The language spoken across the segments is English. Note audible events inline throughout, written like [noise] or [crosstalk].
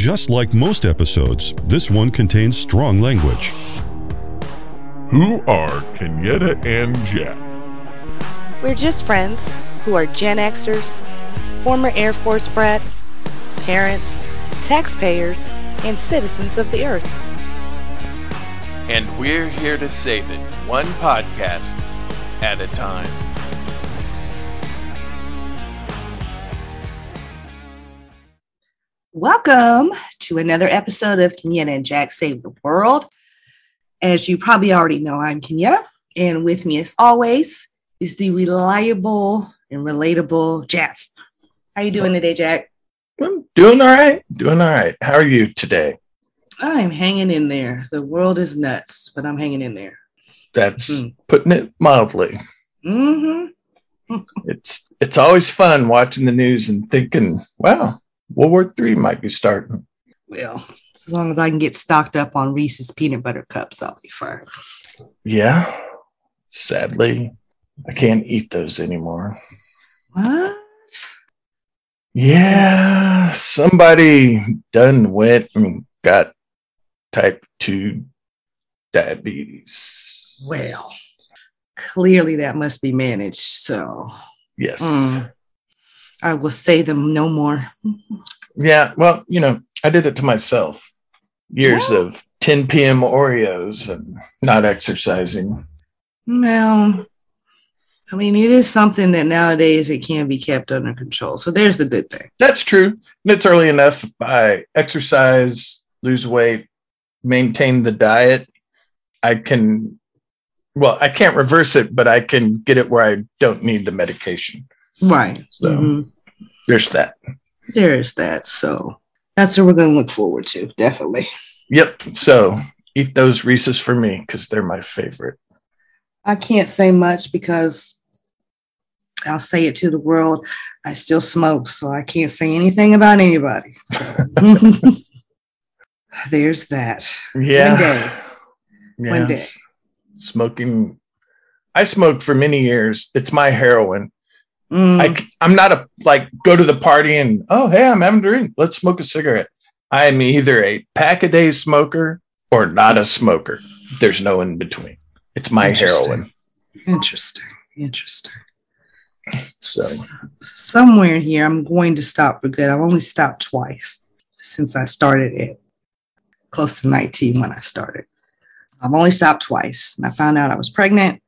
Just like most episodes, this one contains strong language. Who are Kenyetta and Jack? We're just friends who are Gen Xers, former Air Force brats, parents, taxpayers, and citizens of the Earth. And we're here to save it, one podcast at a time. Welcome to another episode of Kenyetta and Jack Save the World. As you probably already know, I'm Kenyetta, and with me, as always, is the reliable and relatable Jack. How are you doing today, Jack? I'm doing all right. Doing all right. How are you today? I'm hanging in there. The world is nuts, but I'm hanging in there. That's Mhm. putting it mildly. Mm-hmm. It's it's always fun watching the news and thinking, wow, World War Three might be starting. Well, as long as I can get stocked up on Reese's peanut butter cups, I'll be fine. Yeah. Sadly, I can't eat those anymore. What? Yeah, somebody done went and got type two diabetes. Well, clearly that must be managed. So Yes. Mm. I will say them no more. Yeah, well, you know, I did it to myself. Years Well- of 10 p.m. Oreos and not exercising. Well, I mean, it is something that nowadays it can be kept under control. So there's the good thing. That's true. And it's early enough if I exercise, lose weight, maintain the diet, I can well, I can't reverse it, but I can get it where I don't need the medication. Right. So- Mhm. There's that. There is that. So that's what we're going to look forward to. Definitely. Yep. So eat those Reese's for me because they're my favorite. I can't say much because I'll say it to the world. I still smoke, so I can't say anything about anybody. [laughs] There's that. Yeah. One day. One day. Yes. Smoking. I smoked for many years. It's my heroin. Mm, I, I'm not a like go to the party and oh hey I'm having a drink. Let's smoke a cigarette. I'm either a pack a day smoker or not a smoker. There's no in between. It's my Interesting. heroin. interesting. Interesting. So somewhere here, I'm going to stop for good. I've only stopped twice since I started it, close to 19 when I started. I've only stopped twice. And I found out I was pregnant.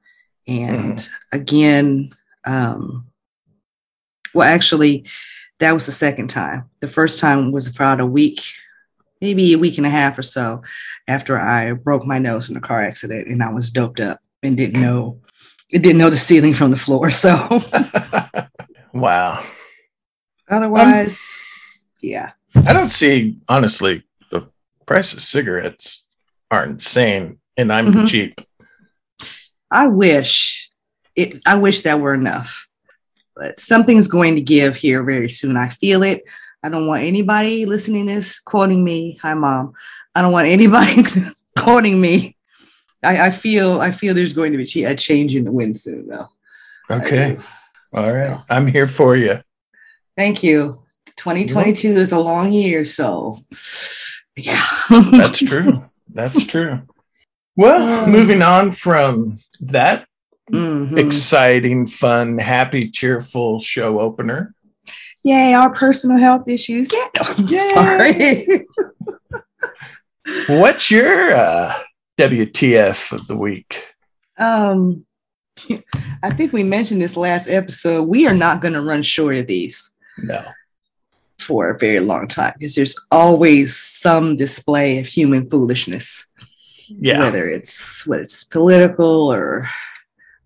And again, um, well, actually, that was the second time. The first time was about a week, maybe a week and a half or so after I broke my nose in a car accident and I was doped up and didn't know. It didn't know the ceiling from the floor. So [laughs] wow. Otherwise, yeah. I don't see honestly the price of cigarettes are insane and I'm Mhm. cheap. I wish it I wish that were enough. But something's going to give here very soon. I feel it. I don't want anybody listening to this quoting me. Hi mom. I don't want anybody [laughs] quoting me. I, I feel I feel there's going to be a change in the wind soon though. Okay. All right. I'm here for you. Thank you. 2022 is a long year, so yeah. That's true. That's true. [laughs] Well, oh. moving on from that Mhm. exciting, fun, happy, cheerful show opener. Yay, our personal health issues. Yeah, [laughs] no, sorry. [laughs] What's your uh, WTF of the week? Um, [laughs] I think we mentioned this last episode. We are not going to run short of these No. for a very long time because there's always some display of human foolishness, Yeah. whether it's whether it's political or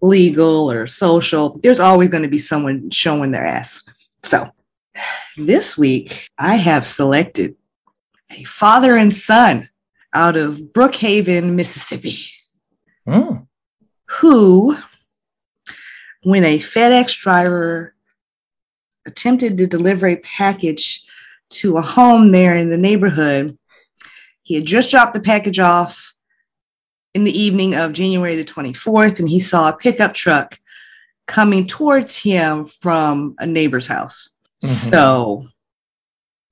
legal or social. There's always going to be someone showing their ass. So this week, I have selected a father and son out of Brookhaven, Mississippi. Mm. who, when a FedEx driver attempted to deliver a package to a home there in the neighborhood, he had just dropped the package off in the evening of January the 24th, and he saw a pickup truck coming towards him from a neighbor's house. Mhm. So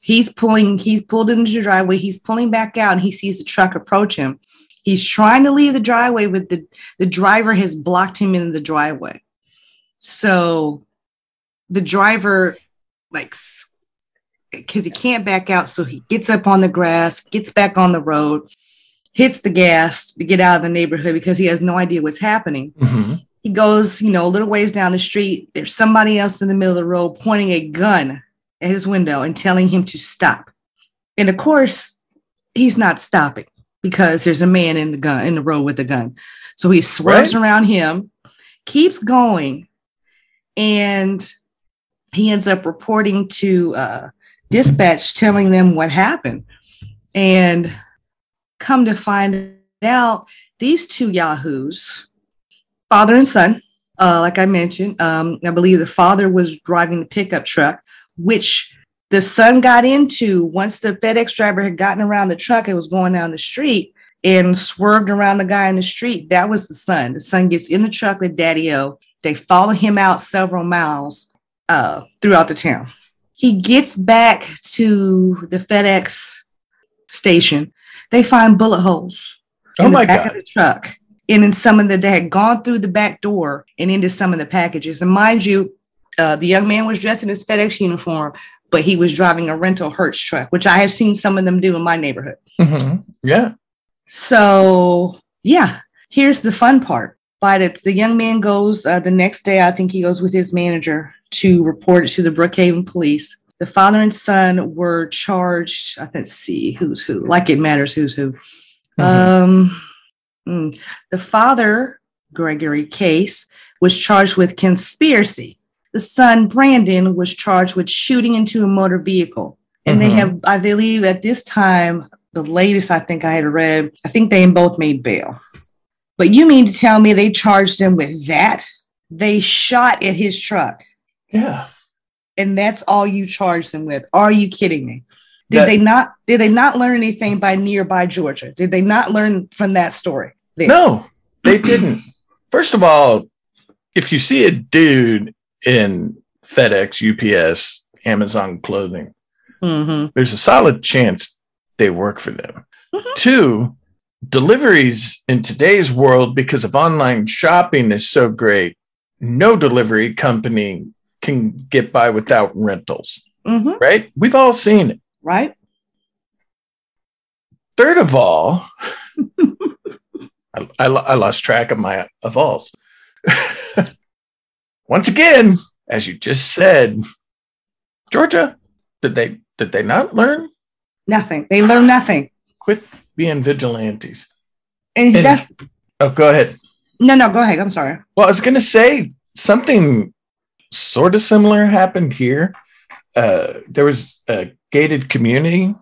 He's pulling, he's pulled into the driveway, he's pulling back out, and he sees the truck approach him. He's trying to leave the driveway, but the, the driver has blocked him in the driveway. So the driver, like, because he can't back out, so he gets up on the grass, gets back on the road, hits the gas to get out of the neighborhood because he has no idea what's happening. Mhm. He goes, you know, a little ways down the street. There's somebody else in the middle of the road pointing a gun at his window and telling him to stop. And of course, he's not stopping because there's a man in the gun in the road with a gun. So he swerves Right. around him, keeps going, and he ends up reporting to uh, dispatch, telling them what happened. And come to find out, these two yahoos, father and son, uh, like I mentioned, um, I believe the father was driving the pickup truck, which the son got into once the FedEx driver had gotten around the truck and was going down the street and swerved around the guy in the street. That was the son. The son gets in the truck with Daddy O. They follow him out several miles uh, throughout the town. He gets back to the FedEx station. They find bullet holes in Oh the my back God. of the truck and in some of the they had gone through the back door and into some of the packages. And mind you, uh, the young man was dressed in his FedEx uniform, but he was driving a rental Hertz truck, which I have seen some of them do in my neighborhood. Mhm. Yeah. So yeah, here's the fun part. By the, the young man goes uh, the next day, I think he goes with his manager to report it to the Brookhaven police. The father and son were charged. I think see who's who. Like it matters who's who. Mhm. Um, mm, the father, Gregory Case, was charged with conspiracy. The son, Brandon, was charged with shooting into a motor vehicle. And they Mhm. have, I believe, at this time, the latest I think I had read, I think they both made bail. But you mean to tell me they charged him with that? They shot at his truck, yeah. And that's all you charge them with. Are you kidding me? Did That- they not? Did they not learn anything by nearby Georgia? Did they not learn from that story? there? No, they didn't. First of all, if you see a dude in FedEx, UPS, Amazon clothing, Mhm. there's a solid chance they work for them. Mhm. Two, deliveries in today's world, because of online shopping is so great, no delivery company can get by without rentals, Mhm. right? We've all seen it. Right? Third of all, [laughs] I, I, I lost track of my of alls. [laughs] Once again, as you just said, Georgia, did they did they not learn? Nothing. They learn nothing. [sighs] Quit being vigilantes. And, And- that's Oh, go ahead. no, no. Go ahead. I'm sorry. Well, I was going to say something sort of similar happened here. Uh, there was a gated community.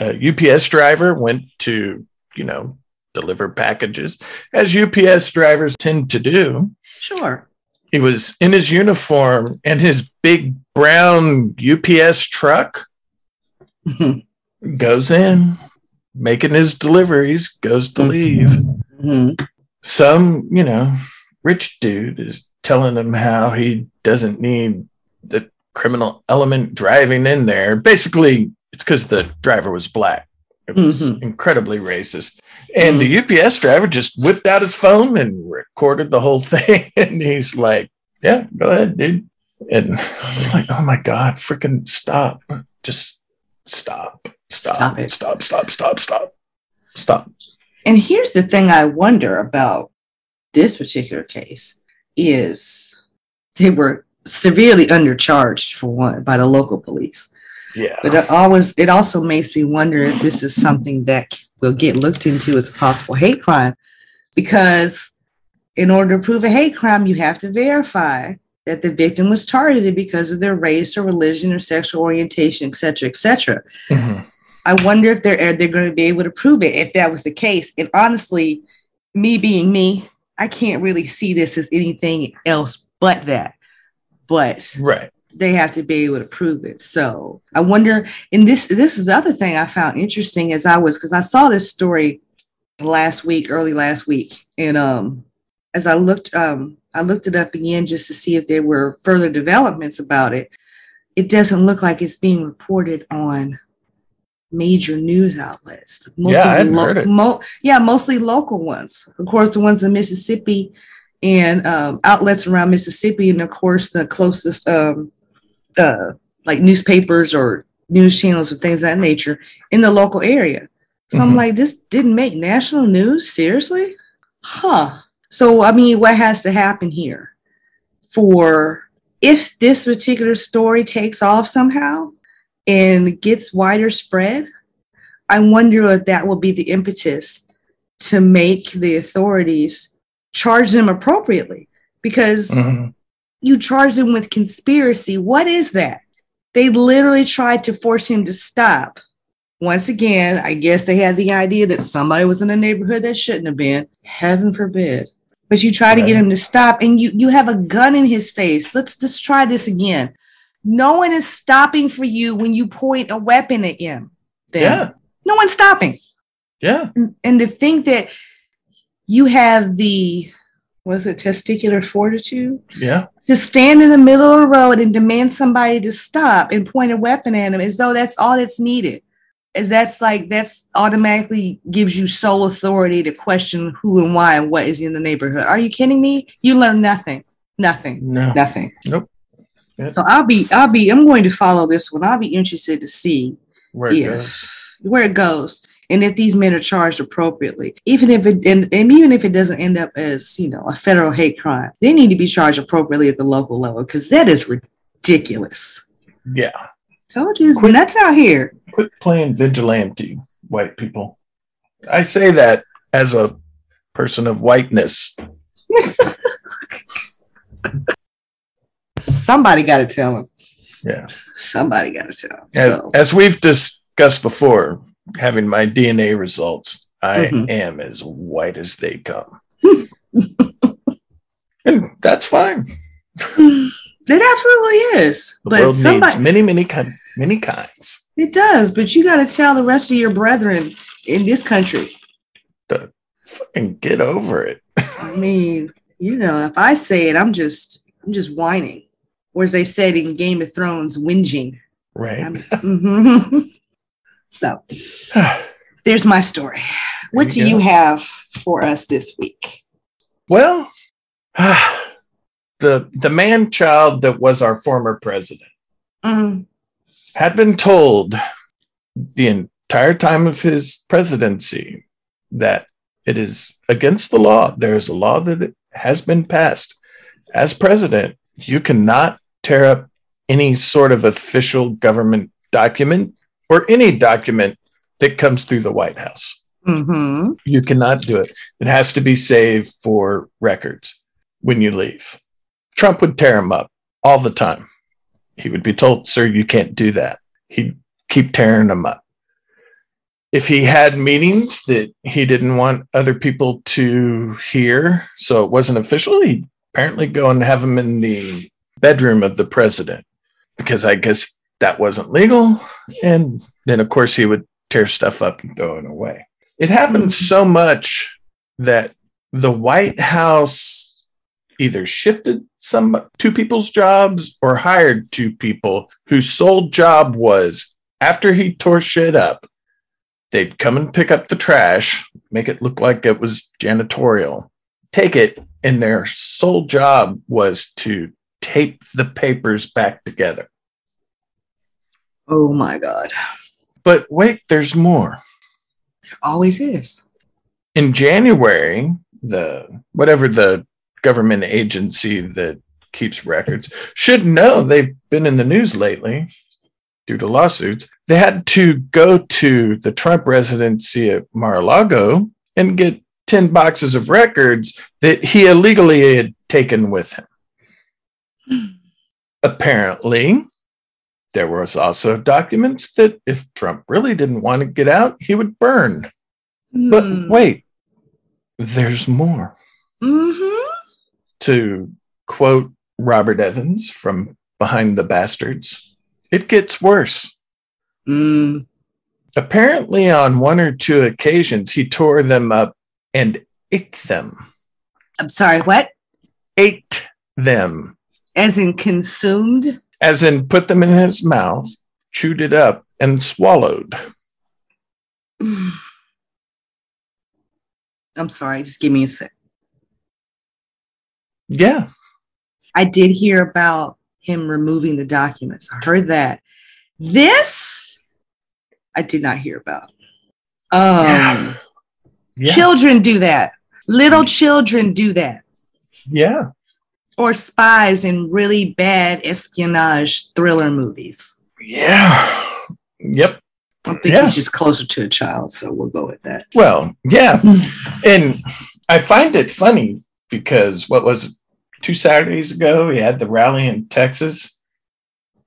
A UPS driver went to, you know, deliver packages, as UPS drivers tend to do. Sure. He was in his uniform and his big brown UPS truck [laughs] goes in, making his deliveries, goes to leave. Mhm. some, you know, rich dude is telling him how he doesn't need the criminal element driving in there. Basically, it's because the driver was black. It was Mhm. incredibly racist. And the UPS driver just whipped out his phone and recorded the whole [laughs] thing. And he's like, Yeah, go ahead, dude. And [laughs] it's like, Oh my God, freaking stop. Just stop. Stop. Stop it. Stop, stop, stop, stop. Stop. And here's the thing I wonder about this particular case is they were severely undercharged for one by the local police. Yeah. But it always it also makes me wonder if this is something that will get looked into as a possible hate crime. Because in order to prove a hate crime, you have to verify that the victim was targeted because of their race or religion or sexual orientation, et cetera, et cetera. Mhm. I wonder if they're they're going to be able to prove it if that was the case. And honestly, me being me, I can't really see this as anything else but that. But Right. they have to be able to prove it. So I wonder. And this this is the other thing I found interesting as I was because I saw this story last week, early last week, and um, as I looked um, I looked it up again just to see if there were further developments about it. It doesn't look like it's being reported on major news outlets. Yeah, I hadn't heard it. Mo- yeah, mostly local ones. Of course, the ones in Mississippi and um, outlets around Mississippi, and of course, the closest um, uh, like newspapers or news channels or things of that nature in the local area. So I'm Mhm. like, this didn't make national news? Seriously? Huh. So, I mean, what has to happen here for if this particular story takes off somehow and gets wider spread? I wonder if that will be the impetus to make the authorities charge them appropriately because Mhm. you charge them with conspiracy. What is that? They literally tried to force him to stop. Once again, I guess they had the idea that somebody was in the neighborhood that shouldn't have been. Heaven forbid. But you try to get him to stop and you you have a gun in his face. Let's let's try this again. No one is stopping for you when you point a weapon at him. Then. Yeah. No one's stopping Yeah. and, and to think that you have the was it testicular fortitude Yeah. to stand in the middle of the road and demand somebody to stop and point a weapon at him as though that's all that's needed as that's like that's automatically gives you sole authority to question who and why and what is in the neighborhood are you kidding me you learn nothing nothing No. nothing Nope. Yep. so i'll be i'll be i'm going to follow this one i'll be interested to see Where it Yeah. goes. where it goes and if these men are charged appropriately even if it and, and even if it doesn't end up as you know a federal hate crime they need to be charged appropriately at the local level because that is ridiculous Yeah. told you it's Quit- nuts out here Quit playing vigilante, white people. I say that as a person of whiteness. [laughs] somebody got to tell him Yeah. somebody got to tell him As, so as we've discussed before, having my DNA results, I Mhm. am as white as they come. [laughs] and that's fine. it absolutely is The but world somebody needs many, many, kind, many kinds. it does but you got to tell the rest of your brethren in this country Fucking get over it. I mean, you know, if I say it, I'm just I'm just whining. Or as they said in Game of Thrones, whinging. Right. I'm- [laughs] Mhm. [laughs] so [sighs] there's my story. What you do go. you have for us this week? Well, [sighs] the the man child that was our former president Mm, had been told the entire time of his presidency that it is against the law. There is a law that has been passed. As president, you cannot tear up any sort of official government document or any document that comes through the White House. mhm. You cannot do it. It has to be saved for records when you leave. Trump would tear him up all the time. He would be told, Sir, you can't do that. He'd keep tearing them up. If he had meetings that he didn't want other people to hear, so it wasn't official, he'd apparently go and have them in the bedroom of the president because I guess that wasn't legal. And then, of course, he would tear stuff up and throw it away. It happened mm-hmm. so much that the White House either shifted some two people's jobs or hired two people whose sole job was after he tore shit up, they'd come and pick up the trash, make it look like it was janitorial, take it, and their sole job was to tape the papers back together. Oh my God. But wait, there's more. There always is. in January, the whatever the government agency that keeps records should know they've been in the news lately due to lawsuits. They had to go to the Trump residency at Mar-a-Lago and get 10 boxes of records that he illegally had taken with him. Apparently, there was also documents that if Trump really didn't want to get out, he would burn. But Hmm. wait, there's more. Mhm. To quote Robert Evans from Behind the Bastards, it gets worse. Mm. Apparently, on one or two occasions, he tore them up and ate them. I'm sorry, what? Ate them, As in consumed? as in put them in his mouth, chewed it up, and swallowed. [sighs] I'm sorry, just give me a sec. Yeah. I did hear about him removing the documents. I heard that. This I did not hear about. Um Yeah. [sighs] Yeah. children do that. Little children do that. yeah. Or spies in really bad espionage thriller movies. Yeah. Yep. I think Yeah. he's just closer to a child, so we'll go with that. Well, yeah. And I find it funny because what was it, two Saturdays ago, he had the rally in Texas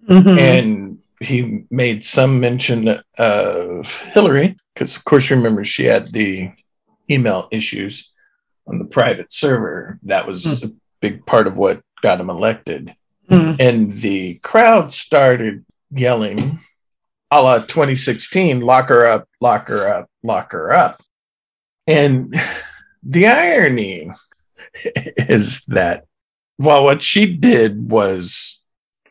Mhm. and he made some mention of Hillary because, of course, remember she had the email issues on the private server. That was a big part of what got him elected. Mm. And the crowd started yelling, a la 2016, lock her up, lock her up, lock her up. And the irony [laughs] is that while what she did was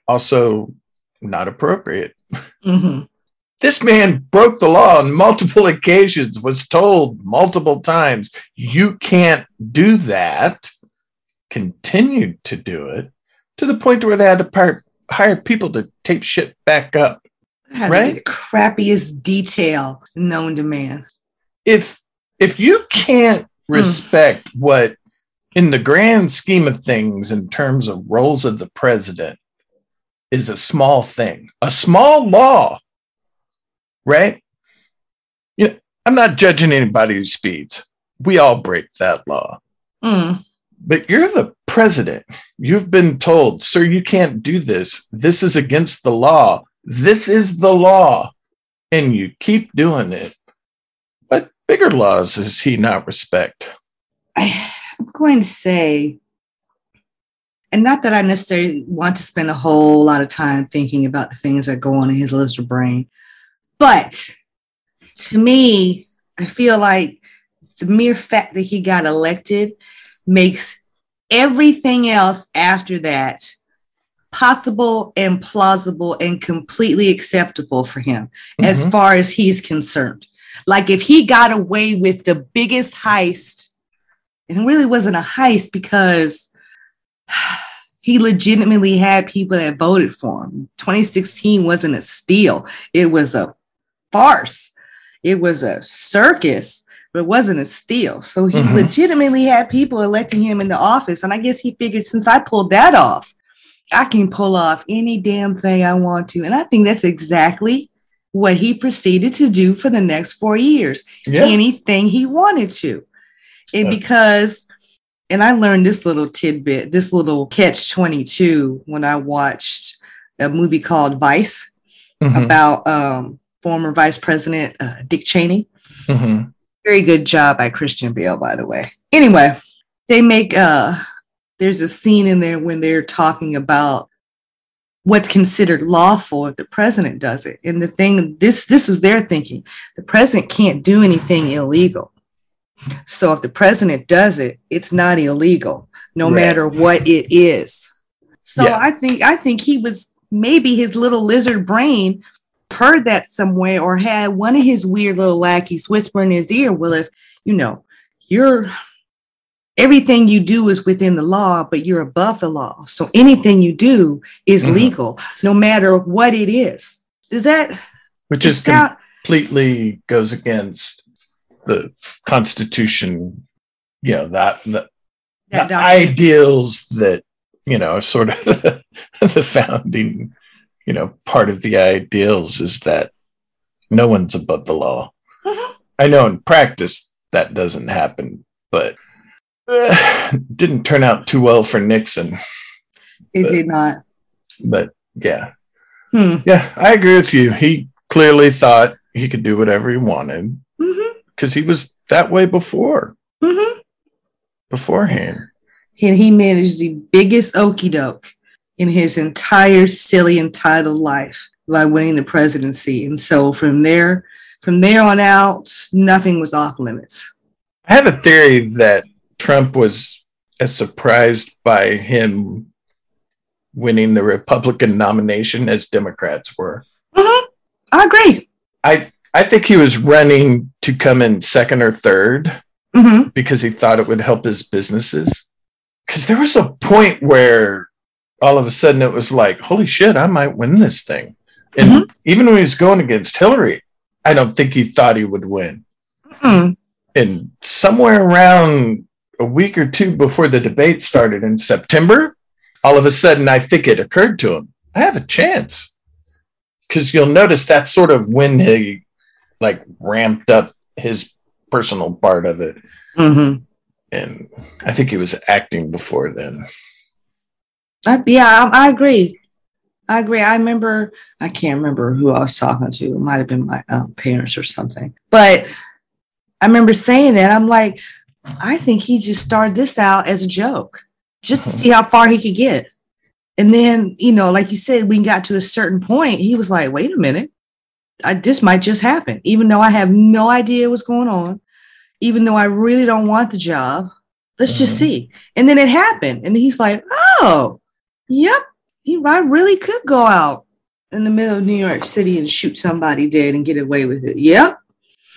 also not appropriate, Mhm. this man broke the law on multiple occasions, was told multiple times, you can't do that, continued to do it to the point where they had to par- hire people to tape shit back up. Right? the crappiest detail known to man. If if you can't respect what in the grand scheme of things in terms of roles of the president is a small thing, a small law, right? You know, I'm not judging anybody who speeds. We all break that law. Mm. But you're the president. You've been told, sir, you can't do this. This is against the law. This is the law. And you keep doing it. What bigger laws does he not respect? I'm going to say, and not that I necessarily want to spend a whole lot of time thinking about the things that go on in his lizard brain, but to me, I feel like the mere fact that he got elected makes everything else after that possible and plausible and completely acceptable for him as Mhm. far as he's concerned. Like if he got away with the biggest heist, and it really wasn't a heist because [sighs] he legitimately had people that voted for him. 2016 wasn't a steal, it was a farce, it was a circus. But it wasn't a steal. So he Mhm. legitimately had people electing him into office. And I guess he figured since I pulled that off, I can pull off any damn thing I want to. And I think that's exactly what he proceeded to do for the next four years Yeah. anything he wanted to. And because, and I learned this little tidbit, this little catch 22 when I watched a movie called Vice Mhm. about um, former Vice President uh, Dick Cheney. Mhm. Very good job by Christian Bale, by the way. Anyway, they make uh there's a scene in there when they're talking about what's considered lawful if the president does it. And the thing this this was their thinking. The president can't do anything illegal. So if the president does it, it's not illegal, no Right. matter what it is. So Yeah. I think I think he was maybe his little lizard brain heard that somewhere or had one of his weird little lackeys whisper in his ear, well, if you know, you're everything you do is within the law, but you're above the law. So anything you do is Mhm. legal, no matter what it is. Does that Which is sound? completely goes against the Constitution, you know, that, that That the ideals that you know sort of [laughs] the founding you know part of the ideals is that no one's above the law. Mhm. i know in practice that doesn't happen but uh, [sighs] didn't turn out too well for nixon. It did not. but yeah. Hmm. yeah i agree with you. He clearly thought he could do whatever he wanted because he was that way before. Hmm beforehand. And he managed the biggest okey doke in his entire silly entitled life by winning the presidency. And so from there, from there on out, nothing was off limits. I have a theory that Trump was as surprised by him winning the Republican nomination as Democrats were. Mhm. I agree. I I think he was running to come in second or third hmm because he thought it would help his businesses. Because there was a point where all of a sudden it was like, holy shit, I might win this thing. And even when he was going against Hillary, I don't think he thought he would win. Mm. And somewhere around a week or two before the debate started in September, all of a sudden I think it occurred to him, I have a chance. Because you'll notice that's sort of when he like ramped up his personal part of it. hmm And I think he was acting before then. I, yeah, I, I agree. I agree. I remember, I can't remember who I was talking to. It might have been my um, parents or something. But I remember saying that. I'm like, I think he just started this out as a joke, just to see how far he could get. And then, you know, like you said, we got to a certain point. He was like, wait a minute. I, this might just happen, even though I have no idea what's going on, even though I really don't want the job. Let's just Mhm. see. And then it happened. And he's like, oh, yep, he, I really could go out in the middle of New York City and shoot somebody dead and get away with it. Yep.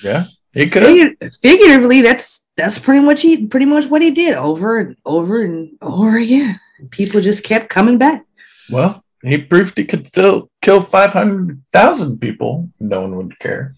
Yeah, he could. Figur- figuratively, that's that's pretty much he pretty much what he did over and over and over again. People just kept coming back. Well, he proved he could fill, kill 500,000 people. No one would care.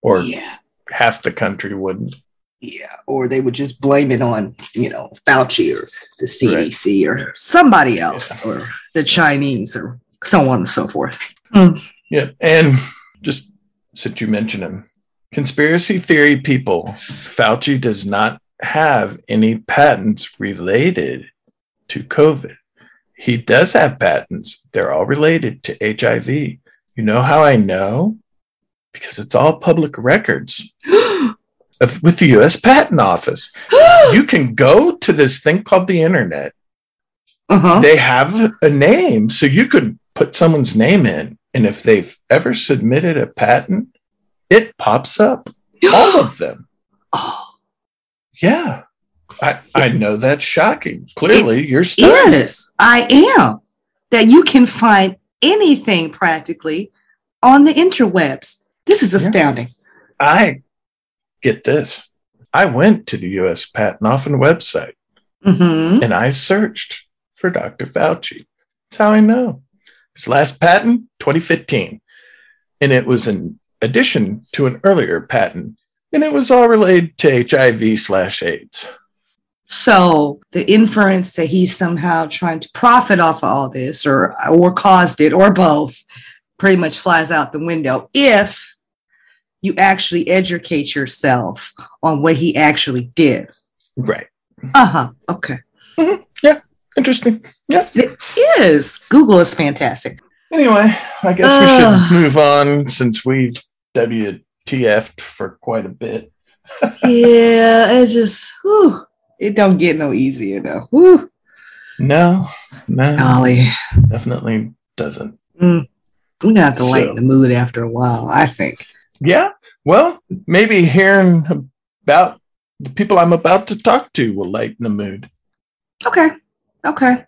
Or yeah. half the country wouldn't. Yeah. Or they would just blame it on, you know, Fauci or the CDC or somebody else or the Chinese or so on and so forth. Hmm. Yeah. And just since you mentioned him, conspiracy theory people, Fauci does not have any patents related to COVID. He does have patents. They're all related to HIV. You know how I know? Because it's all public records [gasps] [gasps] of, with the US Patent Office. [gasps] You can go to this thing called the internet uh-huh. they have a name so you could put someone's name in and if they've ever submitted a patent it pops up [gasps] all of them oh, yeah i i know that's shocking clearly you're stuck yes, I am. That you can find anything practically on the interwebs. This is Yeah. astounding. i get this. I went to the us patent office website hmm and i searched for dr fauci. That's how i know. His last patent 2015 and it was in addition to an earlier patent and it was all related to hiv slash aids. So the inference that he's somehow trying to profit off of all this or or caused it or both pretty much flies out the window if you actually educate yourself on what he actually did. right Uh-huh. Okay. Yeah. Interesting yeah It is. Google is fantastic. anyway i guess we should move on since we've wtf'd for quite a bit [laughs] yeah, it just whew, it don't get no easier though. Whew, no no golly. definitely doesn't We're gonna have to lighten the mood after a while, I think. Yeah. Well, maybe hearing about the people I'm about to talk to will lighten the mood. Okay. Okay.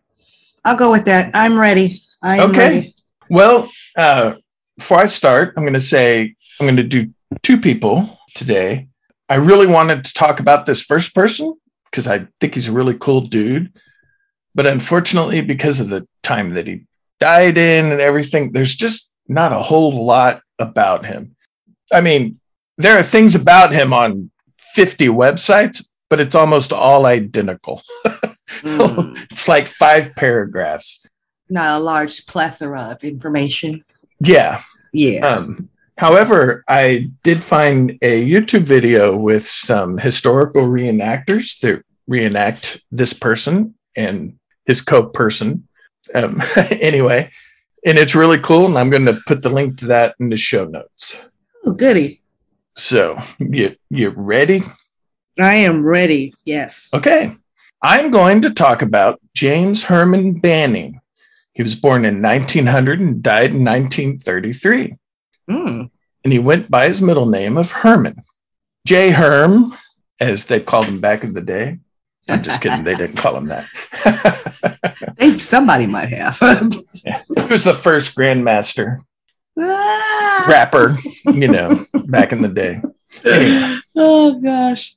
I'll go with that. I'm ready. I am Okay. ready. Well, uh, before I start, I'm going to say I'm going to do two people today. I really wanted to talk about this first person because I think he's a really cool dude. But unfortunately, because of the time that he died in and everything, there's just not a whole lot about him. I mean, there are things about him on 50 websites, but it's almost all identical. Mm. [laughs] it's like five paragraphs. Not a large plethora of information. Yeah. Yeah. Um, however, I did find a YouTube video with some historical reenactors that reenact this person and his co-person. Um, [laughs] anyway, and it's really cool, and I'm going to put the link to that in the show notes. Oh, goody. So you you ready? I am ready. Yes. Okay. I'm going to talk about James Herman Banning. He was born in 1900 and died in 1933. Mm. and he went by his middle name of Herman. J. Herm, as they called him back in the day. I'm just kidding, they didn't call him that. [laughs] They, somebody might have. [laughs] he was the first grandmaster Ah. rapper, you know, back in the day. Anyway. Oh gosh.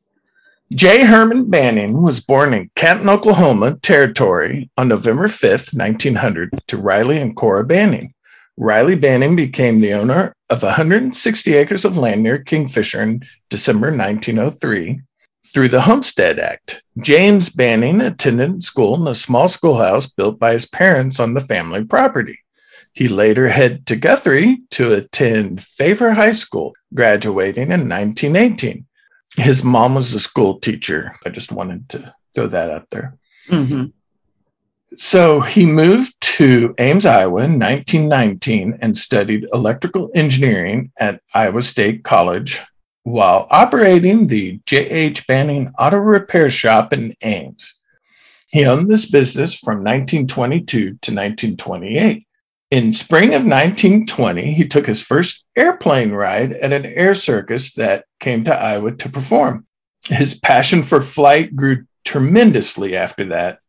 J. Herman Banning was born in Canton, Oklahoma Territory on November 5th, 1900, to Riley and Cora Banning. Riley Banning became the owner of 160 acres of land near Kingfisher in December 1903 through the Homestead Act. James Banning attended school in a small schoolhouse built by his parents on the family property. He later headed to Guthrie to attend Favre High School, graduating in 1918. His mom was a school teacher. I just wanted to throw that out there. hmm So he moved to Ames, Iowa in 1919 and studied electrical engineering at Iowa State College while operating the J.H. Banning Auto Repair Shop in Ames. He owned this business from 1922 to 1928. In spring of 1920, he took his first airplane ride at an air circus that came to Iowa to perform. His passion for flight grew tremendously after that,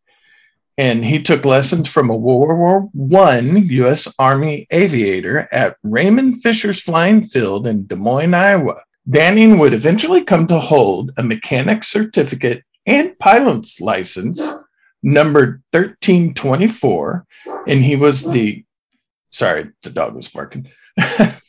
and he took lessons from a World War I U.S. Army aviator at Raymond Fisher's Flying Field in Des Moines, Iowa. Banning would eventually come to hold a mechanic's certificate and pilot's license numbered 1324, and he was the sorry, the dog was barking.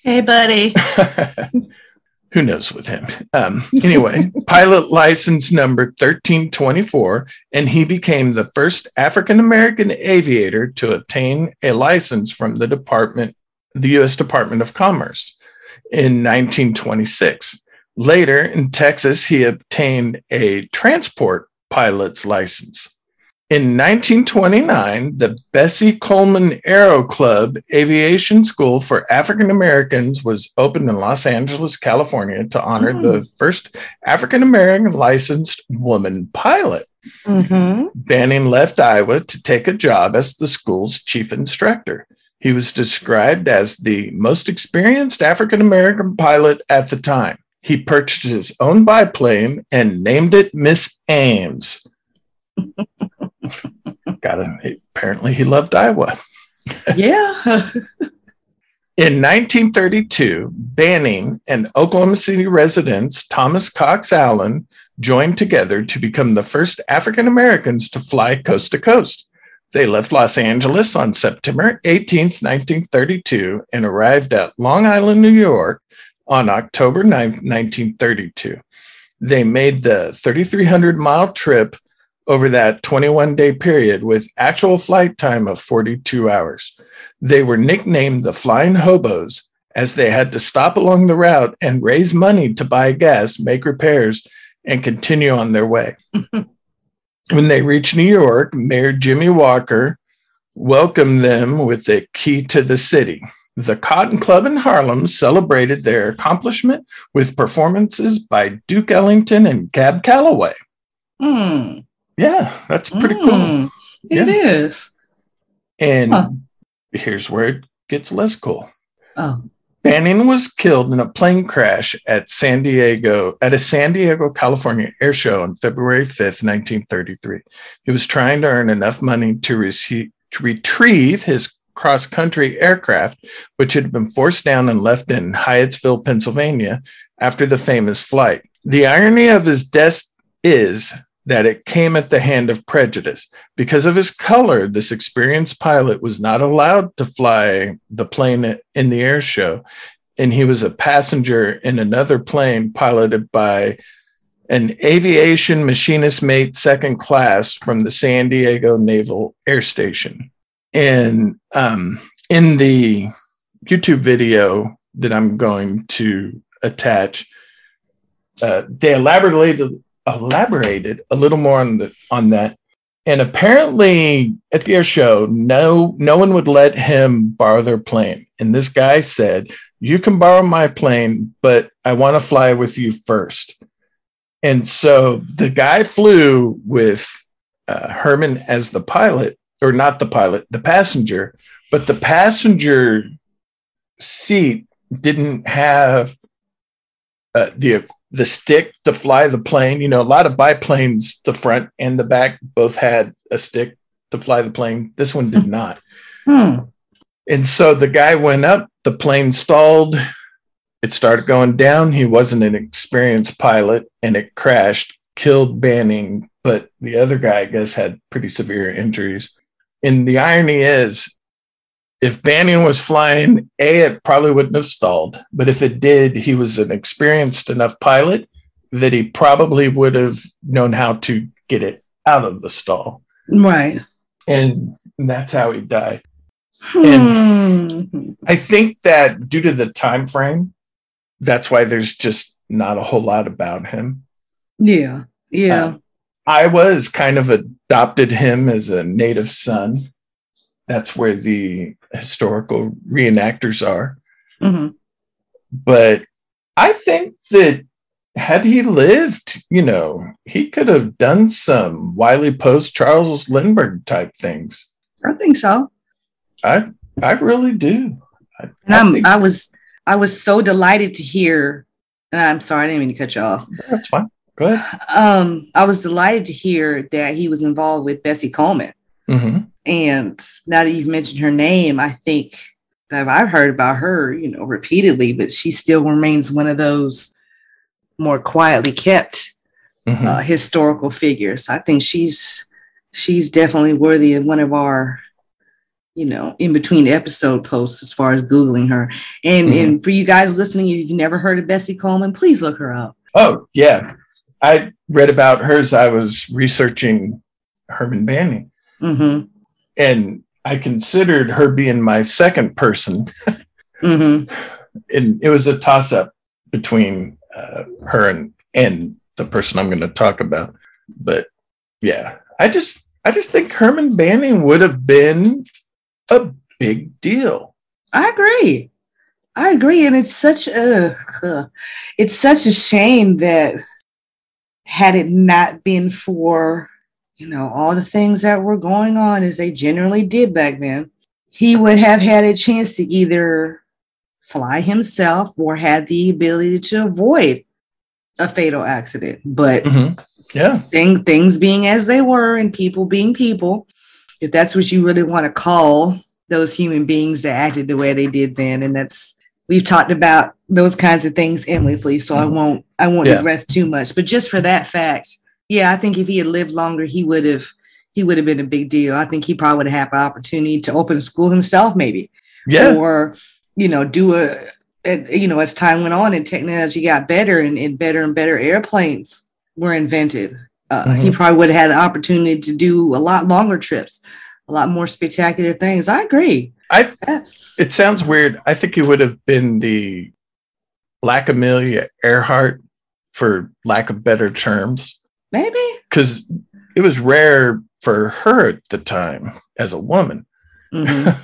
Hey, buddy. [laughs] Who knows with him? Um, anyway, [laughs] pilot license number 1324, and he became the first African American aviator to obtain a license from the Department, the U.S. Department of Commerce in 1926. Later in Texas, he obtained a transport pilot's license. In 1929, the Bessie Coleman Aero Club Aviation School for African Americans was opened in Los Angeles, California to honor the first African American licensed woman pilot. hmm Banning left Iowa to take a job as the school's chief instructor. He was described as the most experienced African American pilot at the time. He purchased his own biplane and named it Miss Ames. [laughs] [laughs] Got it. Apparently, he loved Iowa. Yeah. [laughs] In 1932, Banning and Oklahoma City residents Thomas Cox Allen joined together to become the first African Americans to fly coast to coast. They left Los Angeles on September 18, 1932, and arrived at Long Island, New York on October 9, 1932. They made the 3,300 mile trip over that 21 day period with actual flight time of 42 hours. They were nicknamed the Flying Hobos as they had to stop along the route and raise money to buy gas, make repairs, and continue on their way. [laughs] when they reached New York, Mayor Jimmy Walker welcomed them with a key to the city. The Cotton Club in Harlem celebrated their accomplishment with performances by Duke Ellington and Cab Calloway. Mm. Yeah, that's pretty cool. Mm. It is. And Huh. here's where it gets less cool. Oh. Banning was killed in a plane crash at San Diego at a San Diego, California air show on February 5th, 1933. He was trying to earn enough money to, to retrieve his cross country aircraft, which had been forced down and left in Hyattsville, Pennsylvania after the famous flight. The irony of his death is that it came at the hand of prejudice. Because of his color, this experienced pilot was not allowed to fly the plane in the air show. And he was a passenger in another plane piloted by an aviation machinist mate second class from the San Diego Naval Air Station. And um, in the YouTube video that I'm going to attach, uh, they elaborated elaborated a little more on the on that. And apparently at the air show, no no one would let him borrow their plane. And this guy said, "You can borrow my plane, but I want to fly with you first. And so the guy flew with uh, Herman as the pilot, or not the pilot, the passenger, but the passenger seat didn't have uh, the the stick to fly the plane. You know, a lot of biplanes, the front and the back both had a stick to fly the plane. This one did not. Hmm. And so the guy went up, the plane stalled, it started going down. He wasn't an experienced pilot and it crashed, killed Banning, but the other guy, I guess, had pretty severe injuries. And the irony is, if Banning was flying, A, it probably wouldn't have stalled. But if it did, he was an experienced enough pilot that he probably would have known how to get it out of the stall. Right. And that's how he died. Hmm. I think that due to the time frame, that's why there's just not a whole lot about him. Yeah. Yeah. Um, I was kind of adopted him as a native son. That's where the historical reenactors are. Mhm. But I think that had he lived, you know, he could have done some Wiley Post, Charles Lindbergh type things. I think so. I I really do. I, And I I was I was so delighted to hear. And I'm sorry, I didn't mean to cut you off. that's fine. Go ahead. Um, I was delighted to hear that he was involved with Bessie Coleman. Hmm And now that you've mentioned her name, I think that I've heard about her, you know, repeatedly, but she still remains one of those more quietly kept hmm uh, historical figures. I think she's she's definitely worthy of one of our, you know, in between episode posts as far as googling her. And Mhm. and for you guys listening, if you've never heard of Bessie Coleman, please look her up. Oh yeah, I read about hers. I was researching Herman Banning, Mm-hmm. and I considered her being my second person, Mm-hmm. and it was a toss up between uh, her and and the person I'm going to talk about. But yeah, I just I just think Herman Banning would have been a big deal. I agree. I agree, and it's such a it's such a shame that had it not been for you know all the things that were going on as they generally did back then, he would have had a chance to either fly himself or had the ability to avoid a fatal accident. But Mhm. Yeah, thing, things being as they were and people being people, if that's what you really want to call those human beings that acted the way they did then, and that's we've talked about those kinds of things endlessly, so I won't I won't Yeah. digress too much. But just for that fact, yeah, I think if he had lived longer, he would have he would have been a big deal. I think he probably would have had an opportunity to open a school himself, maybe, yeah, or you know, do a, a- you know, as time went on and technology got better and, and better and better airplanes were invented. Uh, He Mhm. probably would have had an opportunity to do a lot longer trips, a lot more spectacular things. I agree. I That's it sounds weird. I think he would have been the Black Amelia Earhart, for lack of better terms, maybe. because it was rare for her at the time as a woman, Mhm,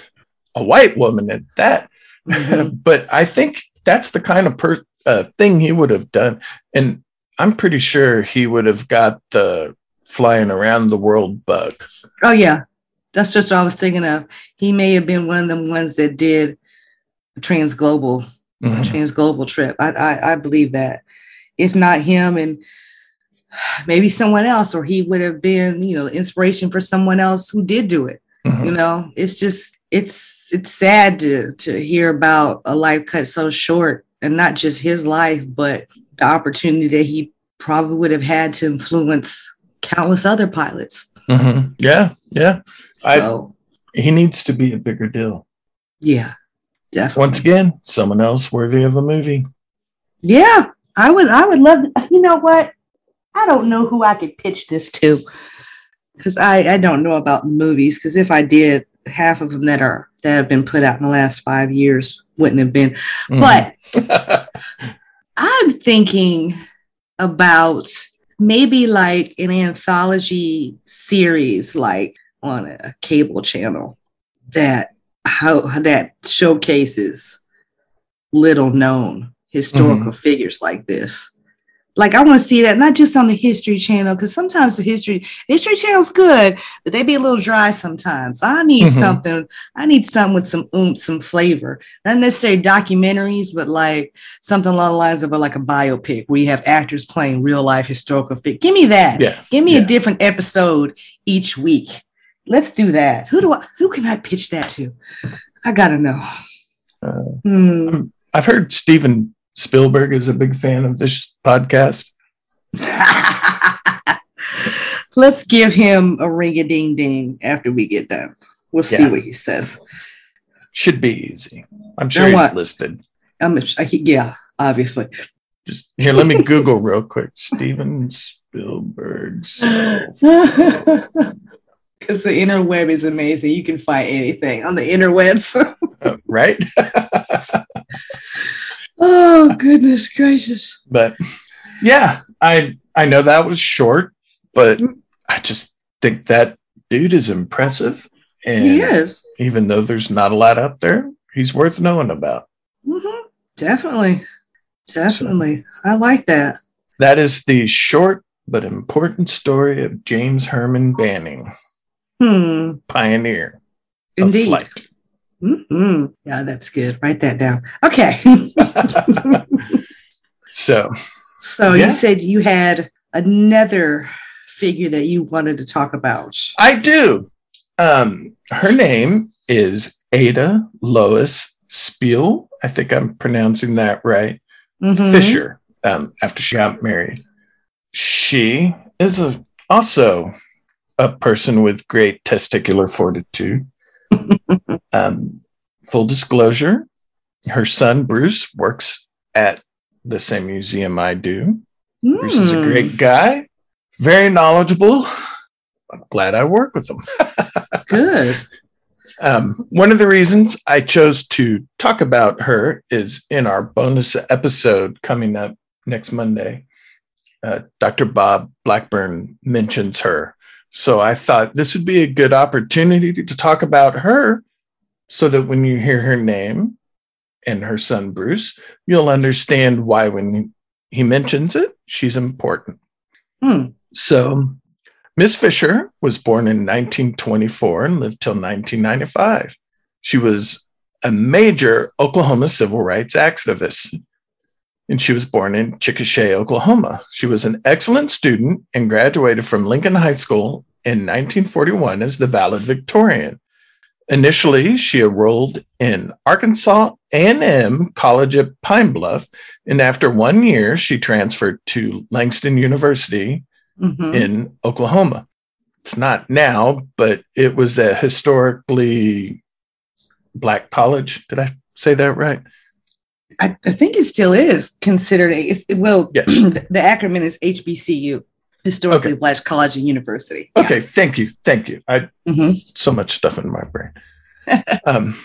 [laughs] a white woman at that. mhm. [laughs] but I think that's the kind of per- uh, thing he would have done, and I'm pretty sure he would have got the flying around the world bug. Oh yeah, that's just what I was thinking of. He may have been one of them ones that did the trans global Mhm. trans global trip. I, I I believe that. If not him and maybe someone else, or he would have been, you know, inspiration for someone else who did do it. Mhm. You know, it's just it's it's sad to to hear about a life cut so short and not just his life, but the opportunity that he probably would have had to influence countless other pilots. Mhm. Yeah, yeah. I So, he needs to be a bigger deal. yeah, definitely. Once again, someone else worthy of a movie. Yeah, I would. I would love. You know what? I don't know who I could pitch this to, because I I don't know about movies. Because if I did, half of them that are that have been put out in the last five years wouldn't have been. Mhm. But [laughs] I'm thinking about maybe like an anthology series, like on a cable channel that how that showcases little known historical figures like this. Like I want to see that not just on the History Channel because sometimes the History History Channel's good, but they be a little dry sometimes. I need Mhm. something. I need something with some oomph, some flavor. Not necessarily documentaries, but like something along the lines of a, like a biopic where you have actors playing real life historical figures. Give me that. yeah, Give me yeah. a different episode each week. Let's do that. Who do I? Who can I pitch that to? I gotta know. Uh, Hmm. I've heard Steven Spielberg is a big fan of this podcast. [laughs] Let's give him a ring a ding ding after we get done. We'll see Yeah. what he says. Should be easy. I'm sure he's listed. Um, I- yeah, obviously. Just here, let me Google real quick. Steven Spielberg. [laughs] [laughs] Because the interweb is amazing. You can find anything on the interwebs. uh, right? Oh, goodness gracious. but yeah, I I know that was short, but I just think that dude is impressive. And He is. even though there's not a lot out there, he's worth knowing about. Mhm. Definitely. Definitely. I like that. That is the short but important story of James Herman Banning, Hmm. pioneer of Indeed. flight. Hmm Yeah, that's good. Write that down. Okay. [laughs] So so Yeah. you said you had another figure that you wanted to talk about. I do. Um, her name is Ada Lois Sipuel. I think I'm pronouncing that right. Mhm. Fisher. Um, after she got married, she is a, also a person with great testicular fortitude. Um, full disclosure: her son Bruce works at the same museum I do. Bruce is a Hmm. great guy, very knowledgeable. I'm glad I work with him. [laughs] Good. Um, one of the reasons I chose to talk about her is in our bonus episode coming up next Monday. Uh, Dr. Bob Blackburn mentions her. So I thought this would be a good opportunity to talk about her so that when you hear her name and her son Bruce, you'll understand why when he mentions it, she's important. Hmm. So Miss Fisher was born in 1924 and lived till 1995. She was a major Oklahoma civil rights activist, and she was born in Chickasha, Oklahoma. She was an excellent student and graduated from Lincoln High School in 1941 as the valedictorian. Initially, she enrolled in Arkansas A&M College at Pine Bluff, and after one year, she transferred to Langston University Mhm. in Oklahoma. It's not now, but it was a historically black college. Did I say that right? I, I think it still is considered a well Yeah. [clears throat] the, acronym is HBCU, historically Okay. Black College and University. Okay, thank you. Thank you. I hmm so much stuff in my brain. [laughs] um,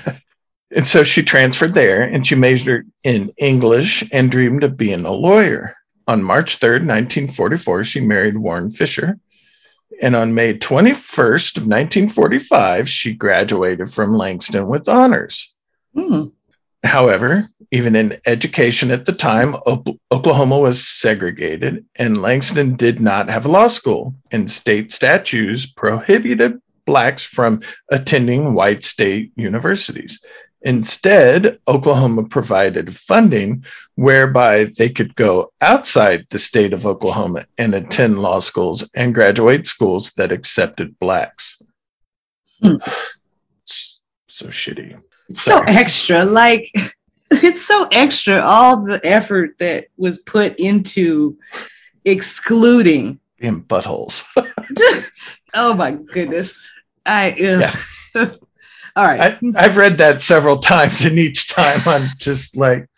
[laughs] and so she transferred there and she majored in English and dreamed of being a lawyer. On March 3rd, 1944, she married Warren Fisher. And on May 21st of 1945, she graduated from Langston with honors. Hmm. However, even in education at the time, Oklahoma was segregated, and Langston did not have a law school, and state statutes prohibited Blacks from attending white state universities. Instead, Oklahoma provided funding whereby they could go outside the state of Oklahoma and attend law schools and graduate schools that accepted Blacks. Hmm. so shitty. It's so extra. Like [laughs] it's so extra. All the effort that was put into excluding. Being buttholes. [laughs] [laughs] oh my goodness. I ugh. all right. I, I've read that several times, and each time I'm just like,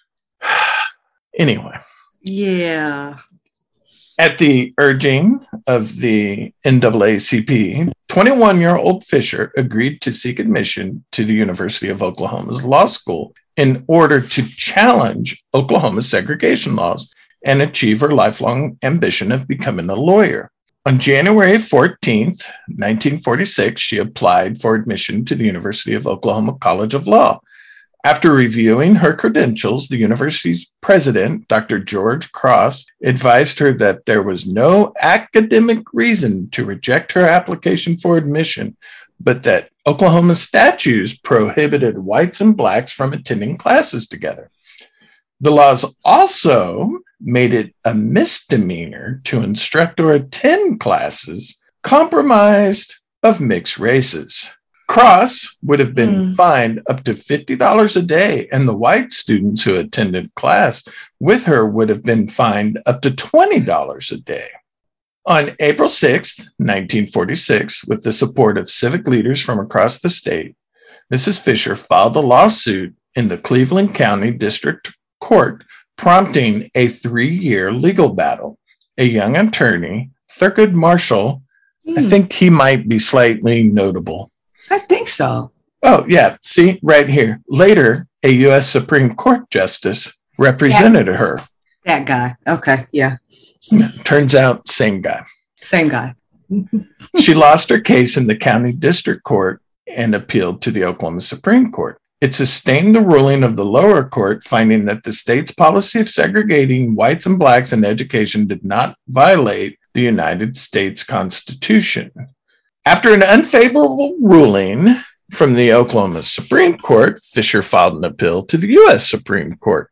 [sighs] anyway. yeah. At the urging of the NAACP, 21 year old Fisher agreed to seek admission to the University of Oklahoma's law school in order to challenge Oklahoma's segregation laws and achieve her lifelong ambition of becoming a lawyer. On January 14, 1946, she applied for admission to the University of Oklahoma College of Law. After reviewing her credentials, the university's president, Dr. George Cross, advised her that there was no academic reason to reject her application for admission, but that Oklahoma statutes prohibited whites and blacks from attending classes together. The laws also made it a misdemeanor to instruct or attend classes compromised of mixed races. Cross would have been Mm. fined up to $50 a day, and the white students who attended class with her would have been fined up to $20 a day. On April 6th, 1946, with the support of civic leaders from across the state, Mrs. Fisher filed a lawsuit in the Cleveland County District Court, prompting a three year legal battle. A young attorney, Thurgood Marshall, I Hmm, think he might be slightly notable. I think so. Oh, yeah. See, right here. Later, a U.S. Supreme Court justice represented her. That guy. Okay. Yeah. Turns out, same guy. Same guy. [laughs] She lost her case in the county district court and appealed to the Oklahoma Supreme Court. It sustained the ruling of the lower court, finding that the state's policy of segregating whites and blacks in education did not violate the United States Constitution. After an unfavorable ruling from the Oklahoma Supreme Court, Fisher filed an appeal to the U.S. Supreme Court.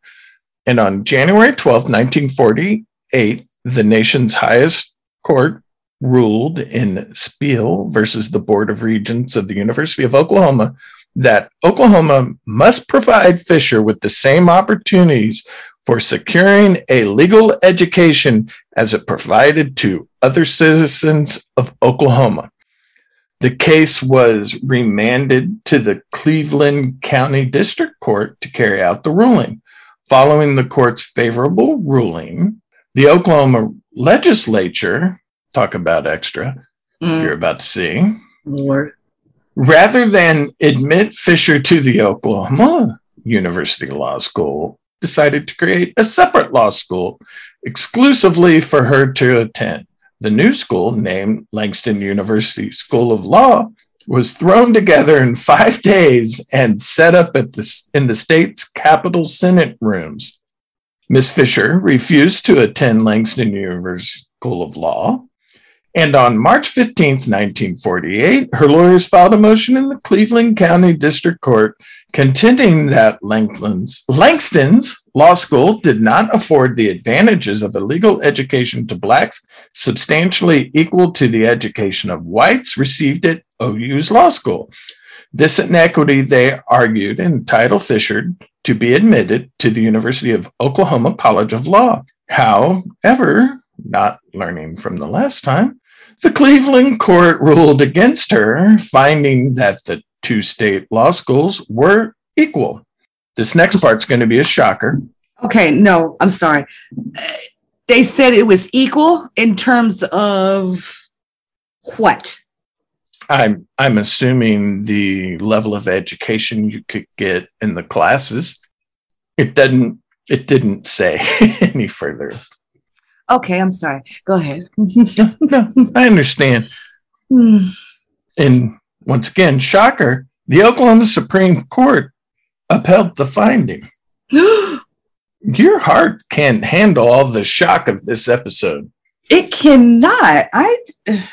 And on January 12, 1948, the nation's highest court ruled in Sipuel versus the Board of Regents of the University of Oklahoma that Oklahoma must provide Fisher with the same opportunities for securing a legal education as it provided to other citizens of Oklahoma. The case was remanded to the Cleveland County District Court to carry out the ruling. Following the court's favorable ruling, the Oklahoma legislature, talk about extra, Mm, you're about to see, Lord. rather than admit Fisher to the Oklahoma University Law School, decided to create a separate law school exclusively for her to attend. The new school, named Langston University School of Law, was thrown together in five days and set up at the, in the state's Capitol Senate rooms. Miss Fisher refused to attend Langston University School of Law. And on March 15th, 1948, her lawyers filed a motion in the Cleveland County District Court contending that Langston's, Langston's law school did not afford the advantages of a legal education to blacks substantially equal to the education of whites received at OU's law school. This inequity, they argued, entitled Fisher to be admitted to the University of Oklahoma College of Law. However, not learning from the last time, the Cleveland court ruled against her, finding that the two state law schools were equal. This next part's going to be a shocker. Okay. No, I'm sorry. They said it was equal in terms of what? I'm I'm assuming the level of education you could get in the classes. It doesn't it didn't say [laughs] any further. Okay. I'm sorry. Go ahead. No, I understand. Hmm. And once again, shocker, the Oklahoma Supreme Court upheld the finding. [gasps] Your heart can't handle all the shock of this episode. It cannot. I [sighs]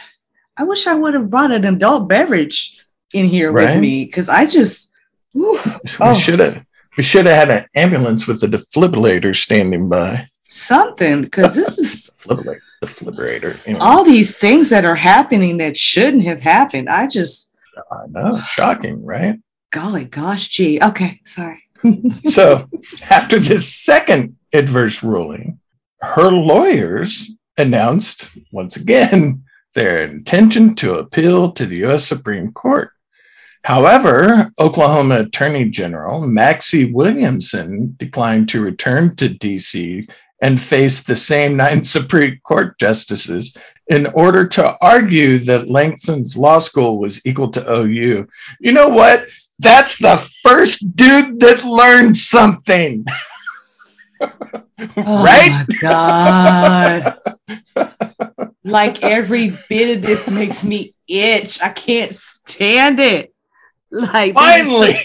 I wish I would have brought an adult beverage in here Right? with me because I just whew, We Oh. should have we should have had an ambulance with a defibrillator standing by. something because this is [laughs] Defibrillator. Defibrillator. Anyway, all these things that are happening that shouldn't have happened. I just I know, shocking, right? golly gosh gee. Okay, sorry. [laughs] so after this second adverse ruling, her lawyers announced once again their intention to appeal to the U.S. Supreme Court. However, Oklahoma Attorney General Mac Q. Williamson declined to return to D.C. and face the same nine [laughs] Supreme Court justices in order to argue that Langston's law school was equal to OU. You know what? That's the first dude that learned something. [laughs] Oh right? Oh my god. [laughs] like every bit of this makes me itch. I can't stand it. Like Finally.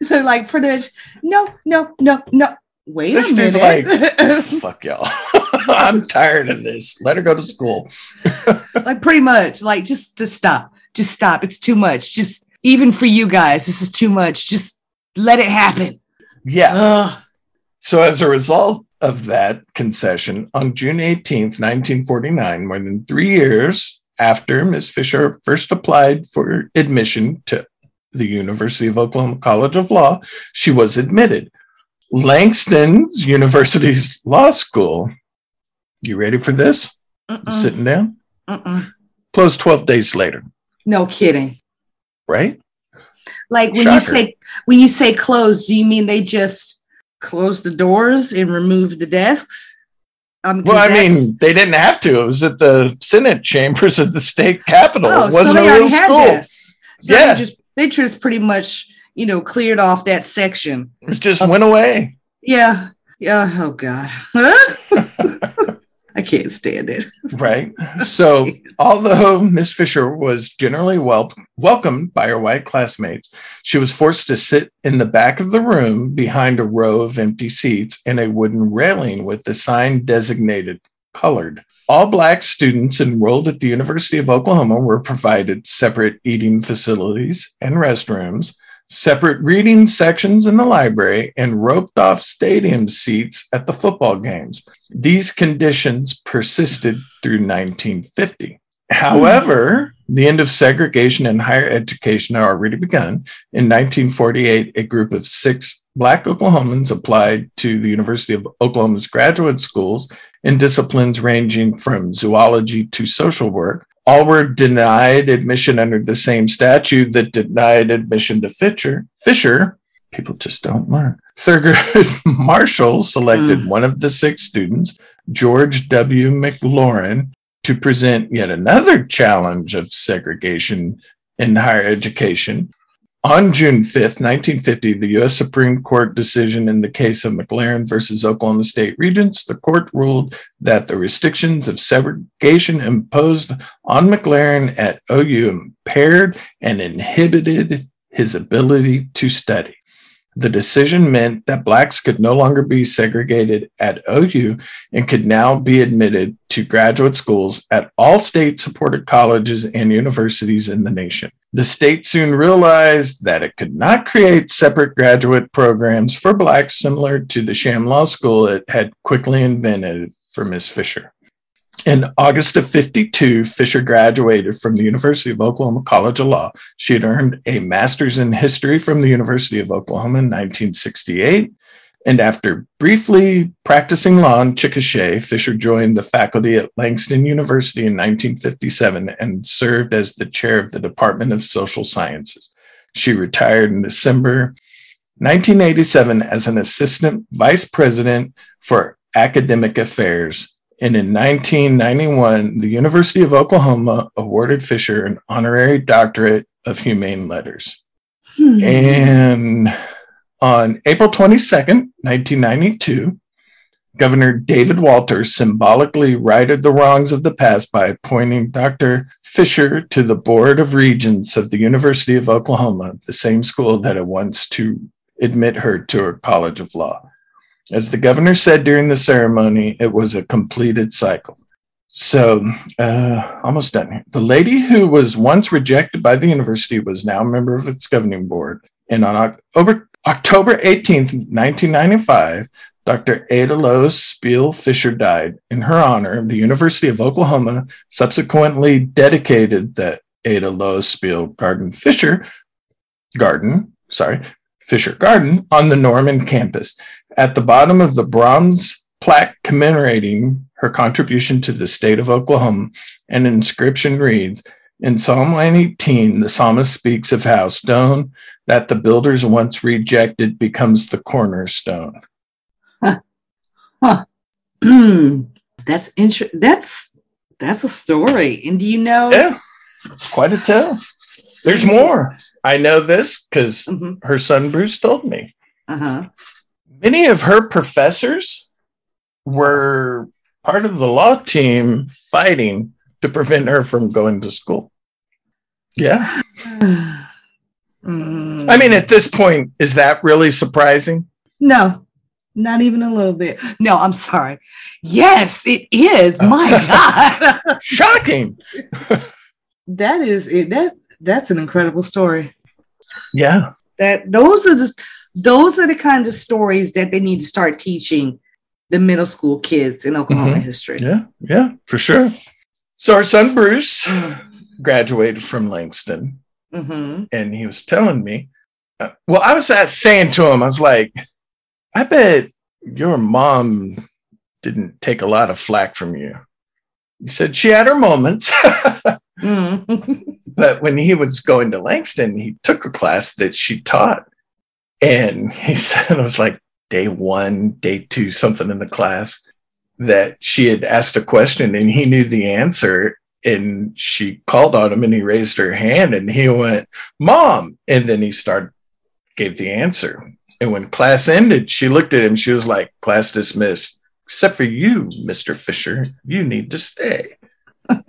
they're [laughs] like pretty much no, no, no, no. Wait This a dude's Like, Fuck y'all. [laughs] I'm tired of this. Let her go to school. [laughs] like pretty much like just to stop just stop it's too much just even for you guys this is too much just let it happen Yeah. Ugh. So, as a result of that concession, on June 18th, 1949, more than three years after Miss Fisher first applied for admission to the University of Oklahoma College of Law, she was admitted. Langston's University's law school. You ready for this? Sitting down? mm-mm. Closed 12 days later, No kidding. right? Like when you say when you say closed, do you mean they just closed the doors and removed the desks? Um, Well, I mean, they didn't have to. It was at the Senate chambers of the state capitol. oh, it wasn't so a real had school. desks. So Yeah. they just they just pretty much you know cleared off that section. It just went away. Yeah, yeah. Oh God, [laughs] [laughs] I can't stand it. [laughs] Right. So, although Miss Fisher was generally wel- welcomed by her white classmates, she was forced to sit in the back of the room behind a row of empty seats and a wooden railing with the sign designated colored. All Black students enrolled at the University of Oklahoma were provided separate eating facilities and restrooms, separate reading sections in the library, and roped off stadium seats at the football games. These conditions persisted through 1950. However, the end of segregation in higher education had already begun. In 1948, a group of six Black Oklahomans applied to the University of Oklahoma's graduate schools in disciplines ranging from zoology to social work. All were denied admission under the same statute that denied admission to Fisher. Fisher, people just don't learn. Thurgood [laughs] Marshall selected mm. one of the six students, George W. McLaurin, to present yet another challenge of segregation in higher education. On June 5th, 1950, the U.S. Supreme Court decision in the case of McLaurin versus Oklahoma State Regents, the court ruled that the restrictions of segregation imposed on McLaurin at OU impaired and inhibited his ability to study. The decision meant that Blacks could no longer be segregated at OU and could now be admitted to graduate schools at all state supported colleges and universities in the nation. The state soon realized that it could not create separate graduate programs for Blacks similar to the sham law school it had quickly invented for Miss Fisher. In August of 52, Fisher graduated from the University of Oklahoma College of Law. She had earned a master's in history from the University of Oklahoma in 1968. And after briefly practicing law in Chickasha, Fisher joined the faculty at Langston University in 1957 and served as the chair of the Department of Social Sciences. She retired in December 1987 as an assistant vice president for academic affairs. And in 1991, the University of Oklahoma awarded Fisher an honorary doctorate of humane letters. Hmm. And on April 22nd, 1992, Governor David Walters symbolically righted the wrongs of the past by appointing Dr. Fisher to the Board of Regents of the University of Oklahoma, the same school that had once to admit her to her College of Law. As the governor said during the ceremony, it was a completed cycle. So, uh, almost done here. The lady who was once rejected by the university was now a member of its governing board. And on October, October 18th, 1995, Dr. Ada Lois Sipuel Fisher died. In her honor, the University of Oklahoma subsequently dedicated the Ada Lois Sipuel Garden Fisher Garden, sorry, Fisher Garden on the Norman campus. At the bottom of the bronze plaque commemorating her contribution to the state of Oklahoma, an inscription reads In Psalm 118, the psalmist speaks of how stone that the builders once rejected becomes the cornerstone. [clears throat] that's inter- That's that's a story. And do you know? Yeah, it's quite a tale. There's more. I know this because Mhm. her son Bruce told me. Uh-huh. Many of her professors were part of the law team fighting to prevent her from going to school. Yeah. Mm. I mean, at this point, is that really surprising? no, not even a little bit. No, I'm sorry. Yes, it is. My [laughs] God, Shocking. [laughs] that is it. That that's an incredible story. Yeah. That those are the those are the kind of stories that they need to start teaching the middle school kids in Oklahoma Mhm. history. Yeah. Yeah, for sure. So our son Bruce [sighs] graduated from Langston. Mm-hmm. and he was telling me. Uh, well, I was uh, saying to him, I was like, I bet your mom didn't take a lot of flack from you. He said she had her moments, [laughs] Mm-hmm. [laughs] but when he was going to Langston, he took a class that she taught. And he [laughs] said it was like day one, day two, something in the class that she had asked a question and he knew the answer. And she called on him and he raised her hand and he went, Mom. And then he started, gave the answer. And when class ended, she looked at him. She was like, Class dismissed, except for you, Mr. Fisher. You need to stay. [laughs] and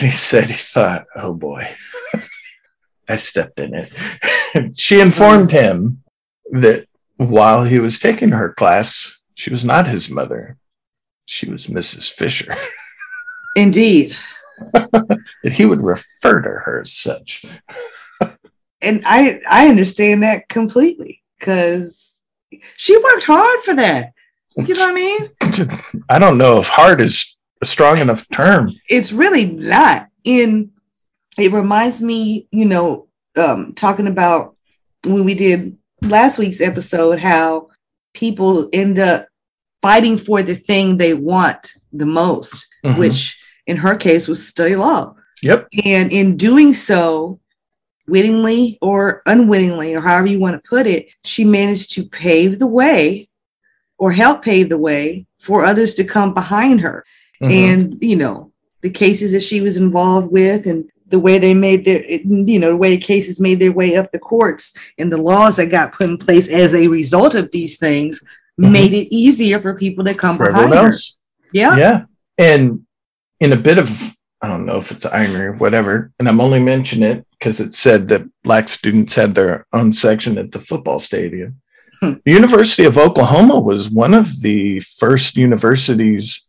he said, He thought, Oh boy, [laughs] I stepped in it. [laughs] she informed him that while he was taking her class, she was not his mother. She was Mrs. Fisher. [laughs] Indeed. that he would refer to her as such. And I I understand that completely because she worked hard for that. You know what I mean? [clears throat] I don't know if hard is a strong enough term. It's really not. In it reminds me, you know, um, talking about when we did last week's episode, how people end up fighting for the thing they want the most, Mhm. which in her case was study law. Yep. And in doing so, wittingly or unwittingly, or however you want to put it, she managed to pave the way or help pave the way for others to come behind her. Mhm. And, you know, the cases that she was involved with and the way they made their, you know, the way cases made their way up the courts and the laws that got put in place as a result of these things Mhm. made it easier for people to come For behind everyone else. Yeah. Yeah. And in a bit of, I don't know if it's irony or whatever, and I'm only mentioning it because it said that black students had their own section at the football stadium. Hmm. The University of Oklahoma was one of the first universities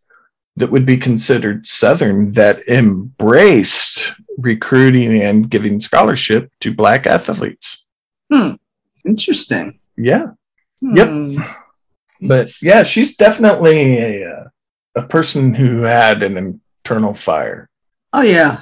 that would be considered Southern that embraced recruiting and giving scholarship to black athletes. Hmm. Interesting. Yeah. Yep. But yeah, she's definitely a, uh, a person who had an internal fire. Oh yeah,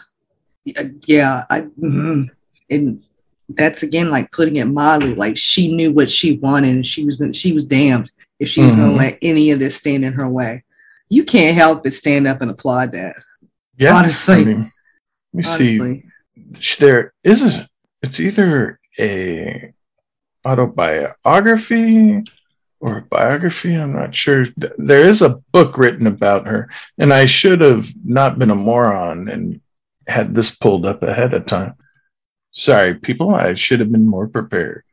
yeah. I, mhm. And that's again like putting it mildly. Like she knew what she wanted, and she was she was damned if she was going Mhm. to let any of this stand in her way. You can't help but stand up and applaud that. Yeah. Honestly. I mean, let me see. Honestly, sh- there is a, it's either a autobiography or a biography i'm not sure there is a book written about her and i should have not been a moron and had this pulled up ahead of time sorry people i should have been more prepared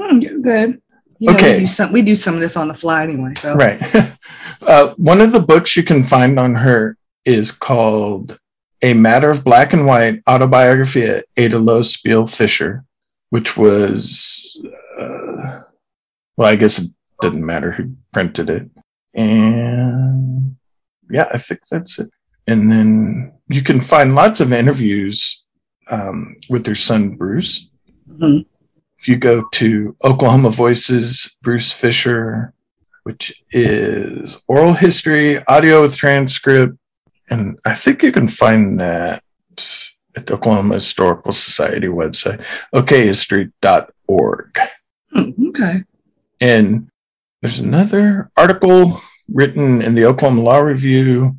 Hmm, you're good. You know, Okay. we do some we do some of this on the fly anyway. So right [laughs] uh, one of the books you can find on her is called a matter of black and white autobiography of ada lois sipuel fisher which was uh, well i guess doesn't matter who printed it and yeah i think that's it and then you can find lots of interviews um, with their son bruce Mhm. if you go to oklahoma voices bruce fisher which is oral history, audio with transcript, and I think you can find that at the Oklahoma Historical Society website, okhistory.org. Hmm, okay. And there's another article written in the Oklahoma Law Review,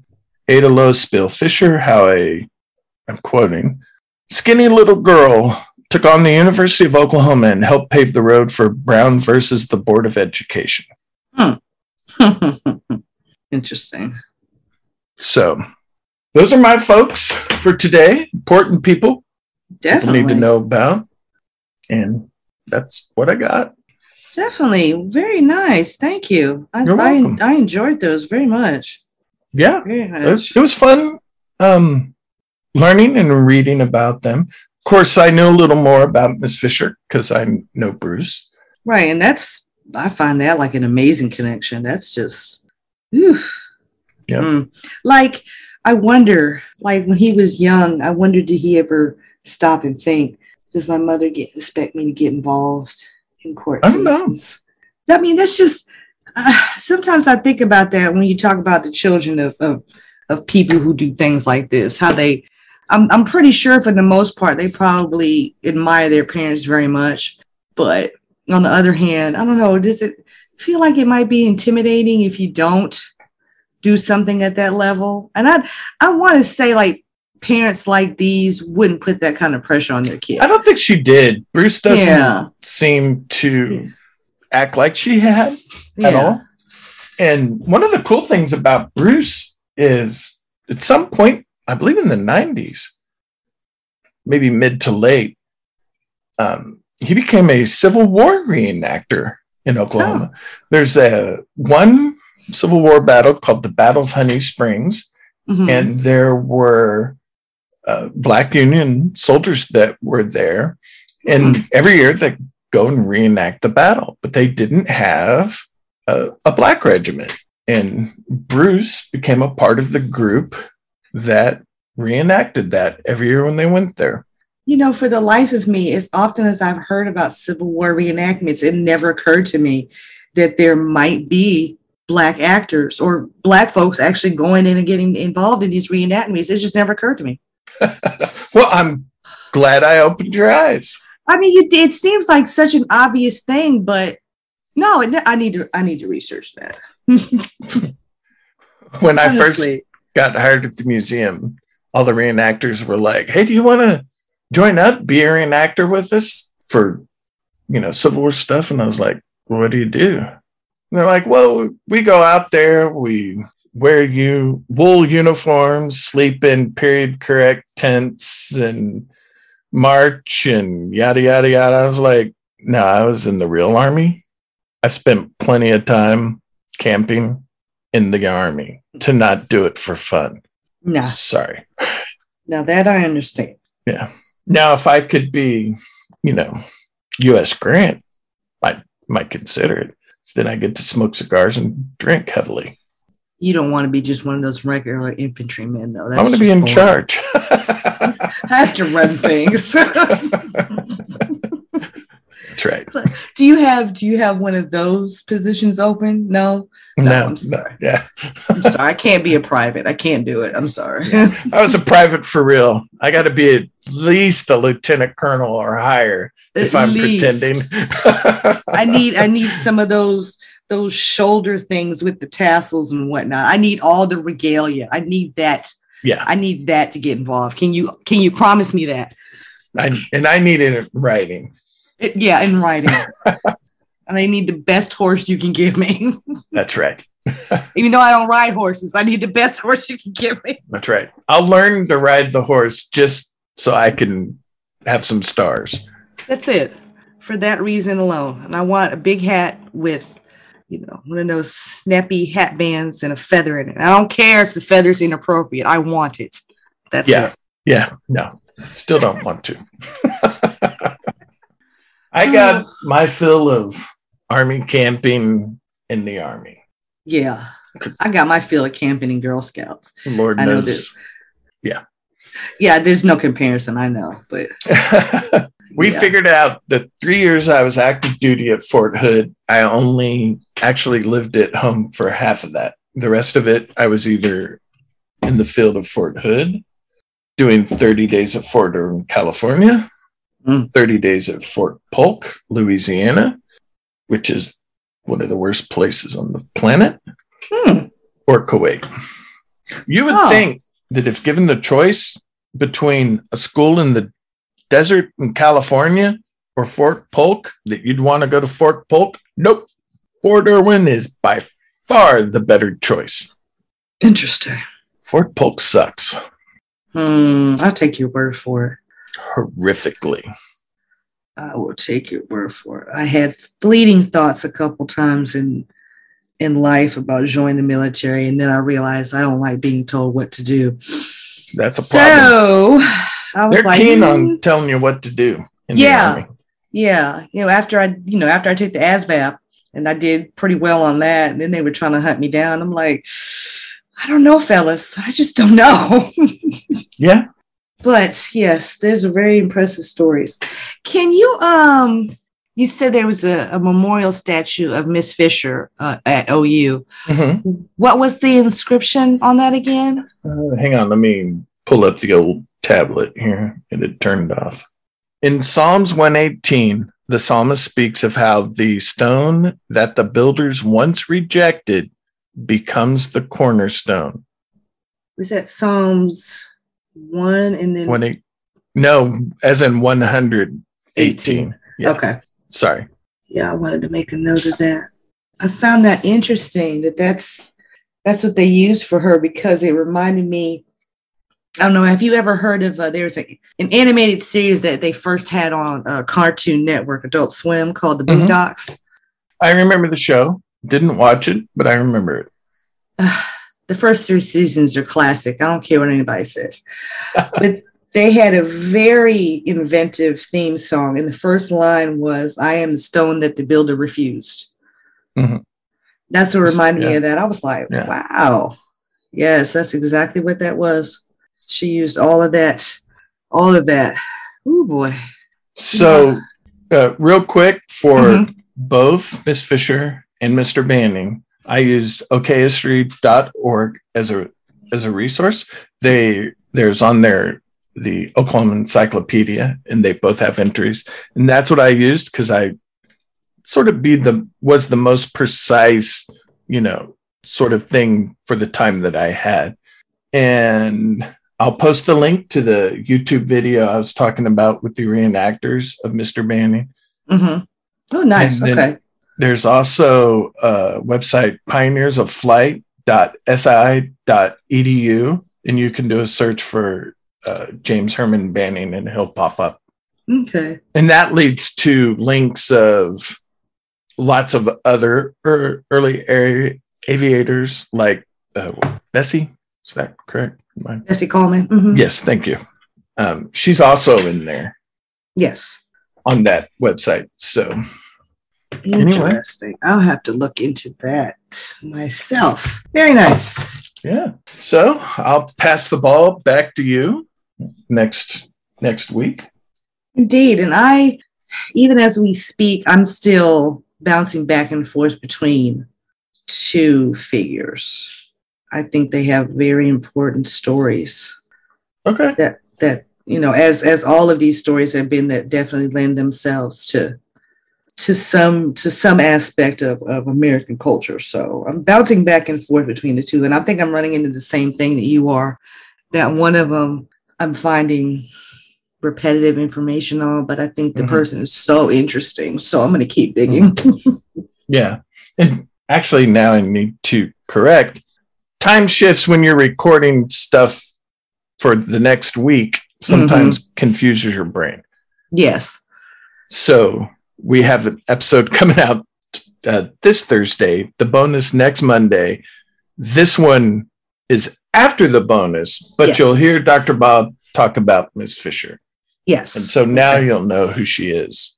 Ada Lois Sipuel Fisher, how a, I'm quoting, skinny little girl took on the University of Oklahoma and helped pave the road for Brown versus the Board of Education. Hmm. [laughs] Interesting. So those are my folks for today. Important people people Definitely. need to know about. And that's what I got. Definitely. Very nice. Thank you. I, You're welcome. I enjoyed those very much. Yeah. Very It was, it was fun um, learning and reading about them. Of course, I knew a little more about Miss Fisher because I know Bruce. Right. And that's, I find that like an amazing connection. That's just, whew. Yeah. Mm. Like, I wonder, like when he was young, I wonder, did he ever stop and think, does my mother get expect me to get involved in court I don't know. I mean, that's just, uh, sometimes I think about that when you talk about the children of, of, of people who do things like this, how they, I'm I'm pretty sure for the most part they probably admire their parents very much. But on the other hand, I don't know, does it feel like it might be intimidating if you don't do something at that level? And I I want to say like parents like these wouldn't put that kind of pressure on their kid. I don't think she did. Bruce doesn't Yeah. seem to Yeah. act like she had at Yeah. all. And one of the cool things about Bruce is at some point, I believe in the 90s, maybe mid to late, um, he became a Civil War reenactor in Oklahoma. There's a one Civil War battle called the Battle of Honey Springs, Mhm. and there were uh, Black Union soldiers that were there. And every year they go and reenact the battle, but they didn't have a, a Black regiment. And Bruce became a part of the group that reenacted that every year when they went there. You know, for the life of me, as often as I've heard about Civil War reenactments, it never occurred to me that there might be Black actors or Black folks actually going in and getting involved in these reenactments. It just never occurred to me. [laughs] Well, I'm glad I opened your eyes. I mean, you, it seems like such an obvious thing, but no, it, I need to. I need to research that. [laughs] When I first got hired at the museum, all the reenactors were like, "Hey, do you want to join up, be a reenactor with us for, you know, Civil War stuff?" And I was like, well, "What do you do?" And they're like, "Well, we go out there, we wear you wool uniforms, sleep in period correct tents, and march and yada yada yada." I was like, "No, I was in the real army. I spent plenty of time camping." In the army to not do it for fun. No. Sorry. now that I understand. Yeah. Now, if I could be, you know, U.S. Grant, I might consider it. So then I get to smoke cigars and drink heavily. You don't want to be just one of those regular infantrymen, though. That's I want to be in boring. charge. [laughs] [laughs] I have to run things. That's right. do you have Do you have one of those positions open? No, No, No, I'm no, sorry. yeah. I'm sorry. I can't be a private. I can't do it. I'm sorry. I was a private for real. I got to be at least a lieutenant colonel or higher if I'm least. pretending. I need I need some of those those shoulder things with the tassels and whatnot. I need all the regalia. I need that. yeah. I need that to get involved. Can you can you promise me that? I, and I need it in writing. It- yeah, in writing. [laughs] and I need the best horse you can give me. [laughs] That's right. [laughs] Even though I don't ride horses, I need the best horse you can give me. That's right. I'll learn to ride the horse just so I can have some stars. That's it. For that reason alone. And I want a big hat with, you know, one of those snappy hat bands and a feather in it. I don't care if the feather's inappropriate. I want it. That's Yeah. it. Yeah, no, still don't want to. [laughs] I got uh, my fill of army camping in the army. Yeah. I got my fill of camping in Girl Scouts. Lord I know knows. Yeah, there's no comparison, I know, but [laughs] we yeah. figured out the three years I was active duty at Fort Hood, I only actually lived at home for half of that. The rest of it, I was either in the field of Fort Hood, doing 30 days at Fort Irwin, California, Mm. 30 days at Fort Polk, Louisiana, which is one of the worst places on the planet, Hmm. or Kuwait. You would Oh. think that if given the choice between a school in the desert in California or Fort Polk, that you'd want to go to Fort Polk. Nope. Fort Irwin is by far the better choice. interesting. Fort Polk sucks Hmm, I'll take your word for it. horrifically. I will take your word for it. I had fleeting thoughts a couple times in in life about joining the military, and then I realized I don't like being told what to do. That's a problem. So I was They're like, keen "Hmm, on telling you what to do. In Yeah. Yeah, you know, after I, you know, after I took the ASVAB and I did pretty well on that, and then they were trying to hunt me down. I'm like, I don't know, fellas. I just don't know. [laughs] Yeah. but yes, there's a very impressive stories. Can you um you said there was a, a memorial statue of Miss Fisher uh, at OU. Mhm. What was the inscription on that again? Uh, hang on. Let me pull up the old tablet here. And it had turned off. In Psalms 118, the psalmist speaks of how the stone that the builders once rejected becomes the cornerstone. Was that Psalms one and then When it, no, as in 118. 18. Yeah. Okay. Sorry. Yeah, I wanted to make a note of that. I found that interesting that that's that's what they used for her because it reminded me. I don't know. Have you ever heard of? Uh, there's a, an animated series that they first had on uh, Cartoon Network, Adult Swim, called The Mhm. Boondocks. I remember the show. Didn't watch it, but I remember it. [sighs] the first three seasons are classic. I don't care what anybody says. [laughs] but they had a very inventive theme song. And the first line was, I am the stone that the builder refused. Mhm. That's what reminded me of that. I was like, Yeah. wow. Yes, that's exactly what that was. She used all of that, all of that. Oh boy. So, uh, real quick for Mhm. both Miss Fisher and Mr. Banning, I used okhistory.org as a as a resource. They there's on there the Oklahoma Encyclopedia, and they both have entries, and that's what I used because I sort of be the was the most precise, you know, sort of thing for the time that I had, and I'll post the link to the YouTube video I was talking about with the reenactors of Mr. Banning. Mm-hmm. Oh, nice. Okay. There's also a website, pioneersoflight.si.edu, and you can do a search for uh, James Herman Banning and he'll pop up. Okay. And that leads to links of lots of other er- early air- aviators like uh, Bessie. Is that correct? Am I- Bessie Coleman. Mhm. Yes, thank you. Um, she's also in there Yes. on that website. So Anyway. Interesting. I'll have to look into that myself. Very nice. yeah. So I'll pass the ball back to you next next week. Indeed. And I, even as we speak, I'm still bouncing back and forth between two figures. I think they have very important stories Okay. that that you know, as as all of these stories have been that definitely lend themselves to to some to some aspect of, of American culture. So I'm bouncing back and forth between the two. And I think I'm running into the same thing that you are, that one of them I'm finding repetitive information on, but I think the Mhm. person is so interesting. So I'm gonna keep digging. Yeah. And actually now I need to correct time shifts when you're recording stuff for the next week sometimes confuses your brain. yes. So we have an episode [laughs] coming out uh, this Thursday, the bonus next Monday. This one is after the bonus, but Yes. you'll hear Dr. Bob talk about Miss Fisher. Yes. And so now Okay. you'll know who she is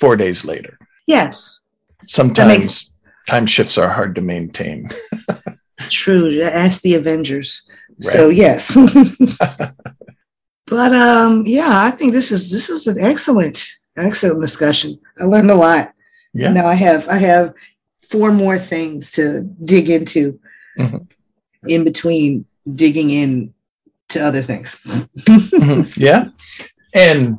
four days later. yes. Sometimes time shifts are hard to maintain. [laughs] True. Ask the Avengers. So yes. [laughs] [laughs] but um, yeah, I think this is this is an excellent, excellent discussion. I learned a lot. Yeah. Now I have I have four more things to dig into Mhm. in between digging in to other things. Mhm. [laughs] yeah. And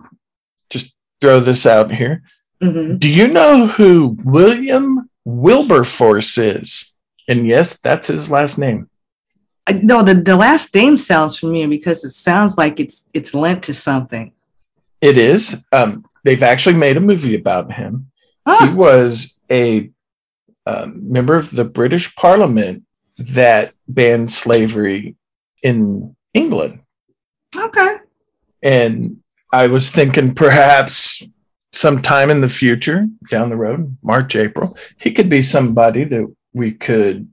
just throw this out here. Mhm. Do you know who William Wilberforce is? And yes, that's his last name. I- No, the, the last name sounds familiar because it sounds like it's it's lent to something. It is. Um, they've actually made a movie about him. He Ah, was a um, member of the British Parliament that banned slavery in England. okay. And I was thinking perhaps sometime in the future, down the road, March, April, he could be somebody that we could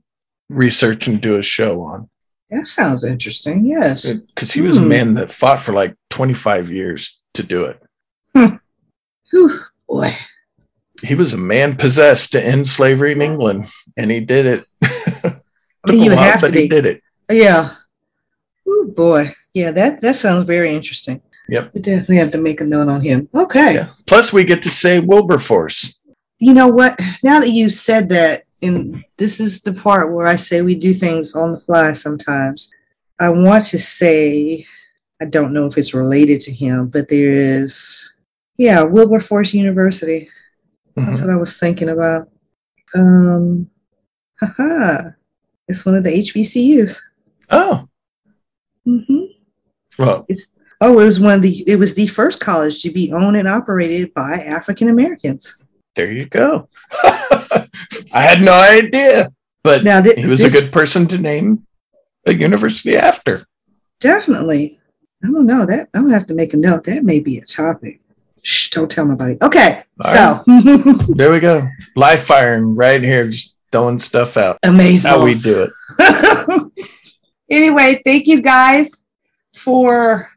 research and do a show on. That sounds interesting. Yes. Because he was a Hmm. man that fought for like 25 years to do it. Whew, boy. He was a man possessed to end slavery in England, and he did it. [laughs] You a while, have to but he be. did it. Yeah. Oh boy. Yeah, that that sounds very interesting. Yep. We definitely have to make a note on him. Okay. Yeah. Plus, we get to say Wilberforce. You know what? Now that you said that, and this is the part where I say we do things on the fly sometimes. I want to say I don't know if it's related to him, but there is, yeah, Wilberforce University. That's Mhm. what I was thinking about. Um, haha, it's one of the HBCUs. Oh, Mm-hmm. well, It's oh, it was one of the it was the first college to be owned and operated by African Americans. There you go. [laughs] I had no idea, but Now thi- he was this- a good person to name a university after. Definitely. I don't know that. I'll have to make a note. That may be a topic. Shh, don't tell nobody. Okay, All so There we go. Live firing right here, just throwing stuff out. amazing. How we do it. [laughs] anyway, thank you guys for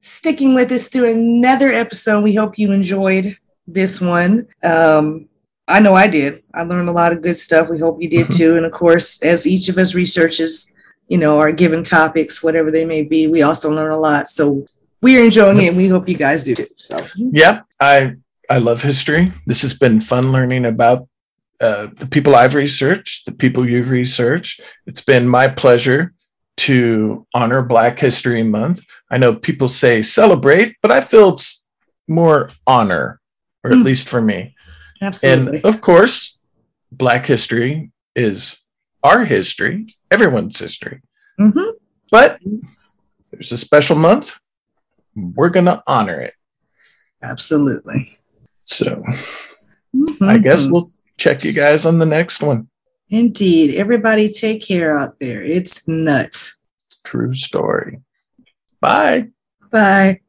sticking with us through another episode. We hope you enjoyed this one. Um, I know I did. I learned a lot of good stuff. We hope you did [laughs] too. And of course, as each of us researches, you know, our given topics, whatever they may be, we also learn a lot. So we're enjoying it and we hope you guys do too. So Yep. I I love history. This has been fun learning about uh, the people I've researched, the people you've researched. It's been my pleasure to honor Black History Month. I know people say celebrate, but I feel it's more honor, or at Mm. least for me. absolutely. And of course, Black history is our history, everyone's history. Mhm. But there's a special month. We're going to honor it. Absolutely. So I guess we'll check you guys on the next one. Indeed. Everybody take care out there. It's nuts. True story. Bye. Bye.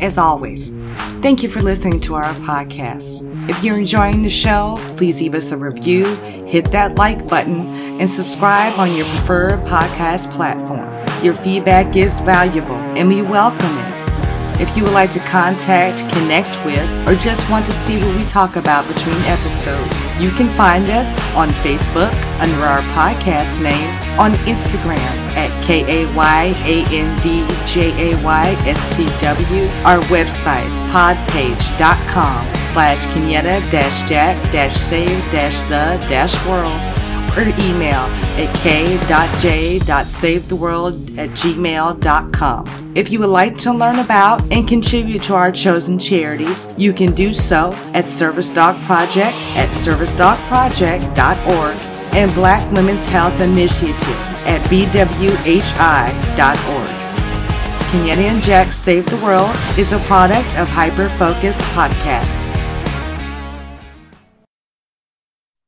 As always, thank you for listening to our podcast. If you're enjoying the show, please leave us a review, hit that like button, and subscribe on your preferred podcast platform. Your feedback is valuable and we welcome it. If you would like to contact, connect with, or just want to see what we talk about between episodes, you can find us on Facebook under our podcast name, on Instagram at K-A-Y-A-N-D-J-A-Y-S-T-W, our website, podpage.com slash Kenyetta-jack-save-the-world, or email at k.j.savetheworld at gmail.com. If you would like to learn about and contribute to our chosen charities, you can do so at Service Dog Project at servicedogproject.org and Black Women's Health Initiative at bwhi.org. Kenyetta and Jack Save the World is a product of Hyper Focus Podcasts.